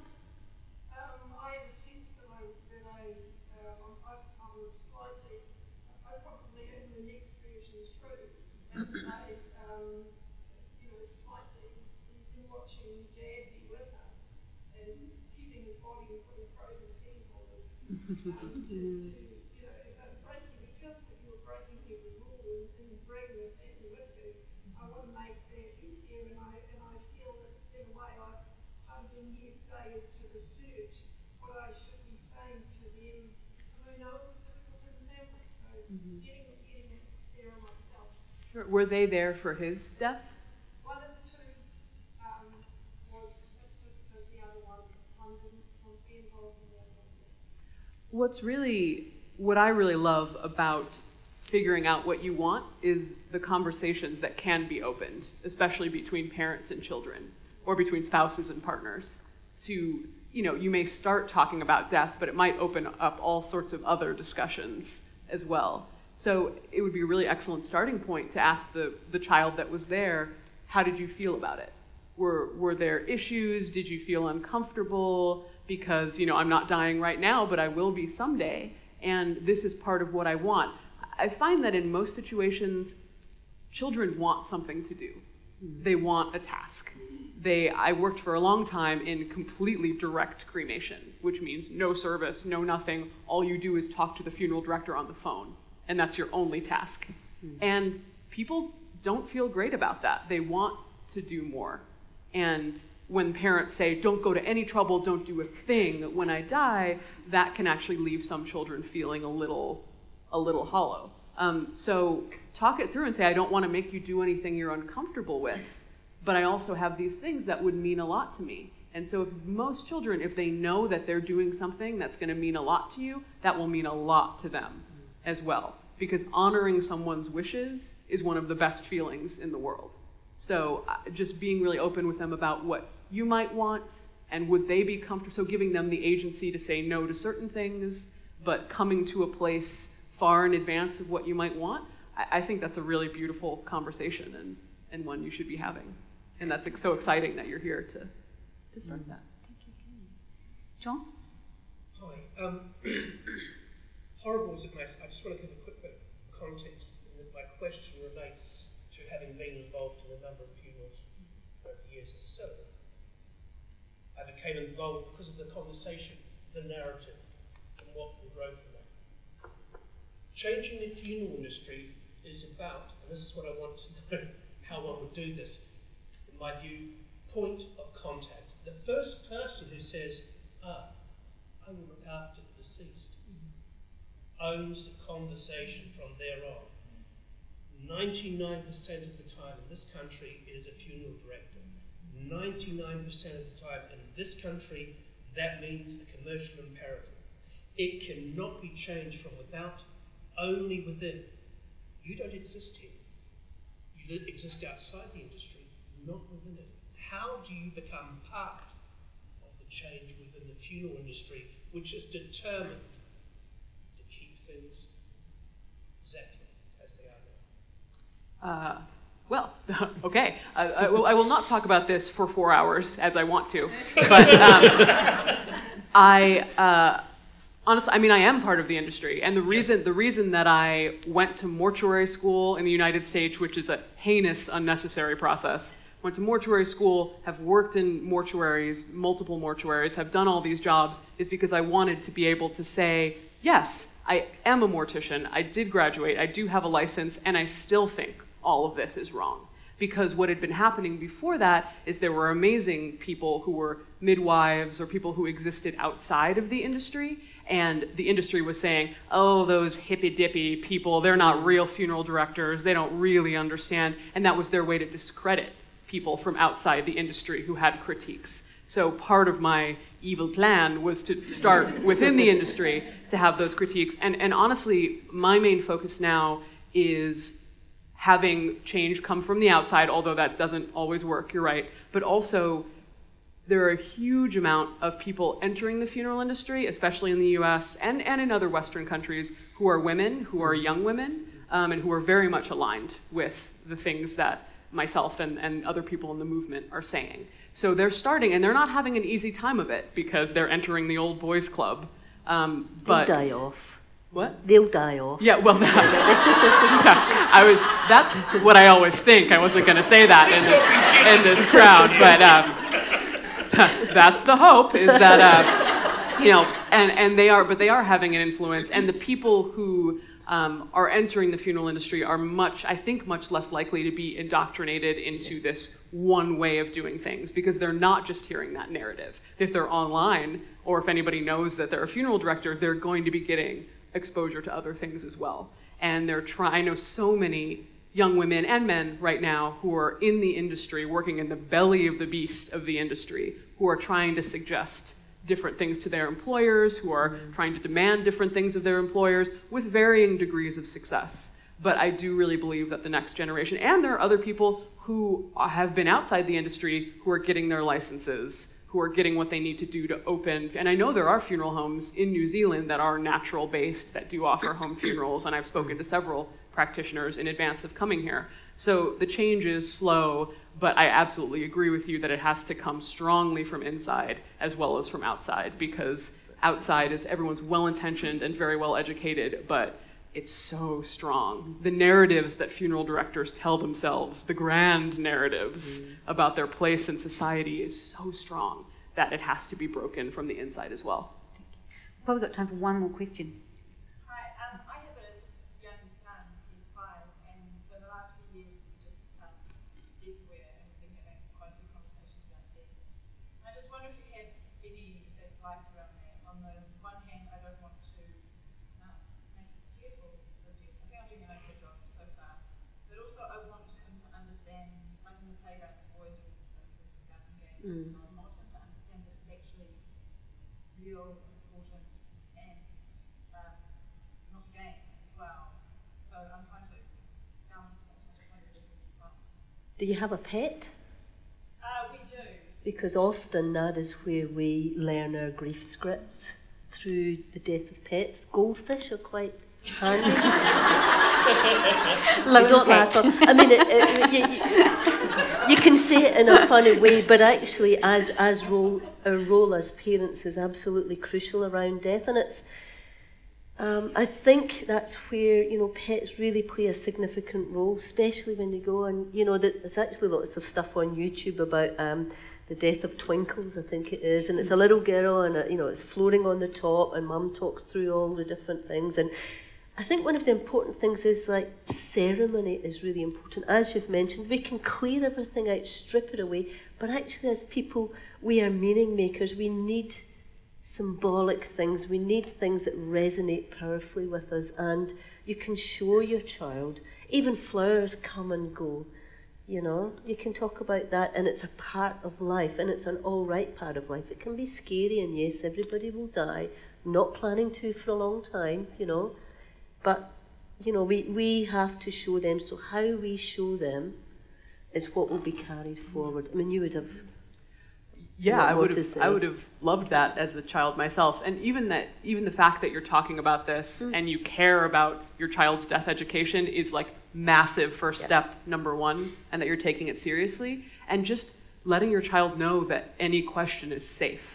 Were they there for his death? One of the two um, was just the other one. One didn't be involved in the other one. What's really, what I really love about figuring out what you want is the conversations that can be opened, especially between parents and children or between spouses and partners. To, you know, you may start talking about death, but it might open up all sorts of other discussions as well. So it would be a really excellent starting point to ask the, the child that was there, how did you feel about it? Were, were there issues? Did you feel uncomfortable? Because, you know, I'm not dying right now, but I will be someday, and this is part of what I want. I find that in most situations, children want something to do. Mm-hmm. They want a task. They, I worked for a long time in completely direct cremation, which means no service, no nothing. All you do is talk to the funeral director on the phone, and that's your only task. And people don't feel great about that. They want to do more. And when parents say, don't go to any trouble, don't do a thing when I die, that can actually leave some children feeling a little, a little hollow. Um, so talk it through and say, I don't want to make you do anything you're uncomfortable with, but I also have these things that would mean a lot to me. And so if most children, if they know that they're doing something that's going to mean a lot to you, that will mean a lot to them as well. Because honoring someone's wishes is one of the best feelings in the world. So uh, just being really open with them about what you might want and would they be comfortable so giving them the agency to say no to certain things but coming to a place far in advance of what you might want i, I think that's a really beautiful conversation and, and one you should be having and that's ex- so exciting that you're here to, to start that John? Hi. Um, horrible as it may I just want to give a quick bit of context. And that my question relates to having been involved in a number of funerals over the years as a celebrant. I became involved because of the conversation, the narrative, and what can grow from that. Changing the funeral industry is about, and this is what I want to know how one would do this, in my view, point of contact. The first person who says, ah, I will look after the deceased, owns the conversation from there on. 99% of the time in this country, is a funeral director. 99% of the time in this country, that means a commercial imperative. It cannot be changed from without, only within. You don't exist here. You exist outside the industry, not within it. How do you become part of the change within the funeral industry, which is determined to keep things exactly as they are now? uh, well, okay. I, I, will, I will not talk about this for four hours as I want to, but um, I uh, honestly, I mean, I am part of the industry, and the reason the reason that I went to mortuary school in the United States, which is a heinous, unnecessary process, went to mortuary school, have worked in mortuaries, multiple mortuaries, have done all these jobs, is because I wanted to be able to say, yes, I am a mortician. I did graduate. I do have a license, and I still think all of this is wrong. Because what had been happening before that is there were amazing people who were midwives or people who existed outside of the industry, and the industry was saying, oh, those hippy dippy people, they're not real funeral directors, they don't really understand. And that was their way to discredit people from outside the industry who had critiques. So part of my evil plan was to start within the industry to have those critiques. And, and honestly, my main focus now is having change come from the outside, although that doesn't always work, you're right, but also there are a huge amount of people entering the funeral industry, especially in the US and, and in other Western countries, who are women, who are young women, um, and who are very much aligned with the things that myself and, and other people in the movement are saying. So they're starting, and they're not having an easy time of it because they're entering the old boys club. Um, but They'll die off. What? They'll die off. Yeah, well, that, I was. That's what I always think. I wasn't going to say that in this in this crowd, but um, that's the hope. Is that uh, you know, and and they are, but they are having an influence, and the people who um, are entering the funeral industry are much, I think, much less likely to be indoctrinated into this one way of doing things because they're not just hearing that narrative. If they're online, or if anybody knows that they're a funeral director, they're going to be getting exposure to other things as well. And they're trying, I know so many young women and men right now who are in the industry, working in the belly of the beast of the industry, who are trying to suggest different things to their employers, who are trying to demand different things of their employers with varying degrees of success. But I do really believe that the next generation, and there are other people who have been outside the industry who are getting their licenses who are getting what they need to do to open. And I know there are funeral homes in New Zealand that are natural based that do offer home funerals, and I've spoken to several practitioners in advance of coming here. So the change is slow, but I absolutely agree with you that it has to come strongly from inside as well as from outside because outside is everyone's well intentioned and very well educated, but it's so strong. The narratives that funeral directors tell themselves, the grand narratives mm-hmm. about their place in society, is so strong that it has to be broken from the inside as well. Probably got time for one more question. Hi, um, I have a s- young son, he's five, and so the last few years he's just become deep aware and we've been having quite a few conversations about death. I just wonder if you have any advice around that. On the one hand, I don't want to um, make him fearful of death. I think I'm doing an okay job so far. But also I want him to understand, like in the playground, the boys are are garden games and so on, I want him to understand that it's actually real, important, and um, not a game as well. So I'm trying to balance that. I just wondered if you had advice. Do you have a pet? Uh, we do. Because often that is where we learn our grief scripts through the death of pets. Goldfish are quite don't laugh. I mean, it, it, you, you- you can say it in a funny way, but actually, as as role, our role as parents is absolutely crucial around death, and it's. Um, I think that's where you know pets really play a significant role, especially when they go and you know there's actually lots of stuff on YouTube about um, the death of Twinkles, I think it is, and it's a little girl and a, you know it's floating on the top, and Mum talks through all the different things, and I think one of the important things is like ceremony is really important. As you've mentioned, we can clear everything out, strip it away, but actually, as people, we are meaning makers. We need symbolic things. We need things that resonate powerfully with us, and you can show your child. Even flowers come and go. You know, you can talk about that, and it's a part of life, and it's an all right part of life. It can be scary, and yes, everybody will die. Not planning to for a long time, you know, but you know, we, we have to show them. So how we show them is what will be carried forward. I mean, you would have Yeah, I would have. I would have loved that as a child myself, and even that, even the fact that you're talking about this Mm. and you care about your child's death education is like massive first Yeah. step number one, and that you're taking it seriously, and just letting your child know that any question is safe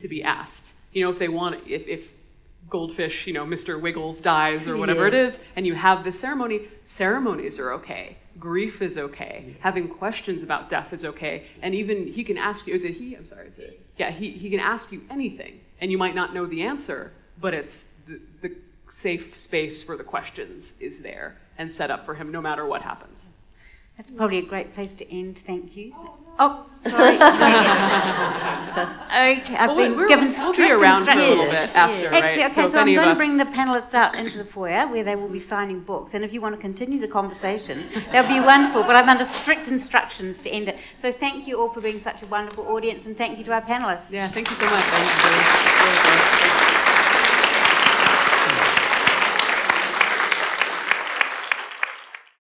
to be asked. You know, if they want, if, if goldfish, you know, Mr. Wiggles dies or whatever Yeah. it is, and you have this ceremony, ceremonies are okay. Grief is okay. Having questions about death is okay. And even he can ask you, is it he? I'm sorry, is it? Yeah, he, he can ask you anything, and you might not know the answer, but it's the, the safe space for the questions is there and set up for him no matter what happens. That's probably a great place to end. Thank you. Oh, Oh, sorry. okay, I've Well, been we're- given we'll strict around for a little instructions. bit after, Yeah. right? Actually, okay, so so, if I'm any of going to us- bring the panelists out into the foyer where they will be signing books. And if you want to continue the conversation, that'll be wonderful. But I'm under strict instructions to end it. So thank you all for being such a wonderful audience, and thank you to our panelists. Yeah, thank you so much.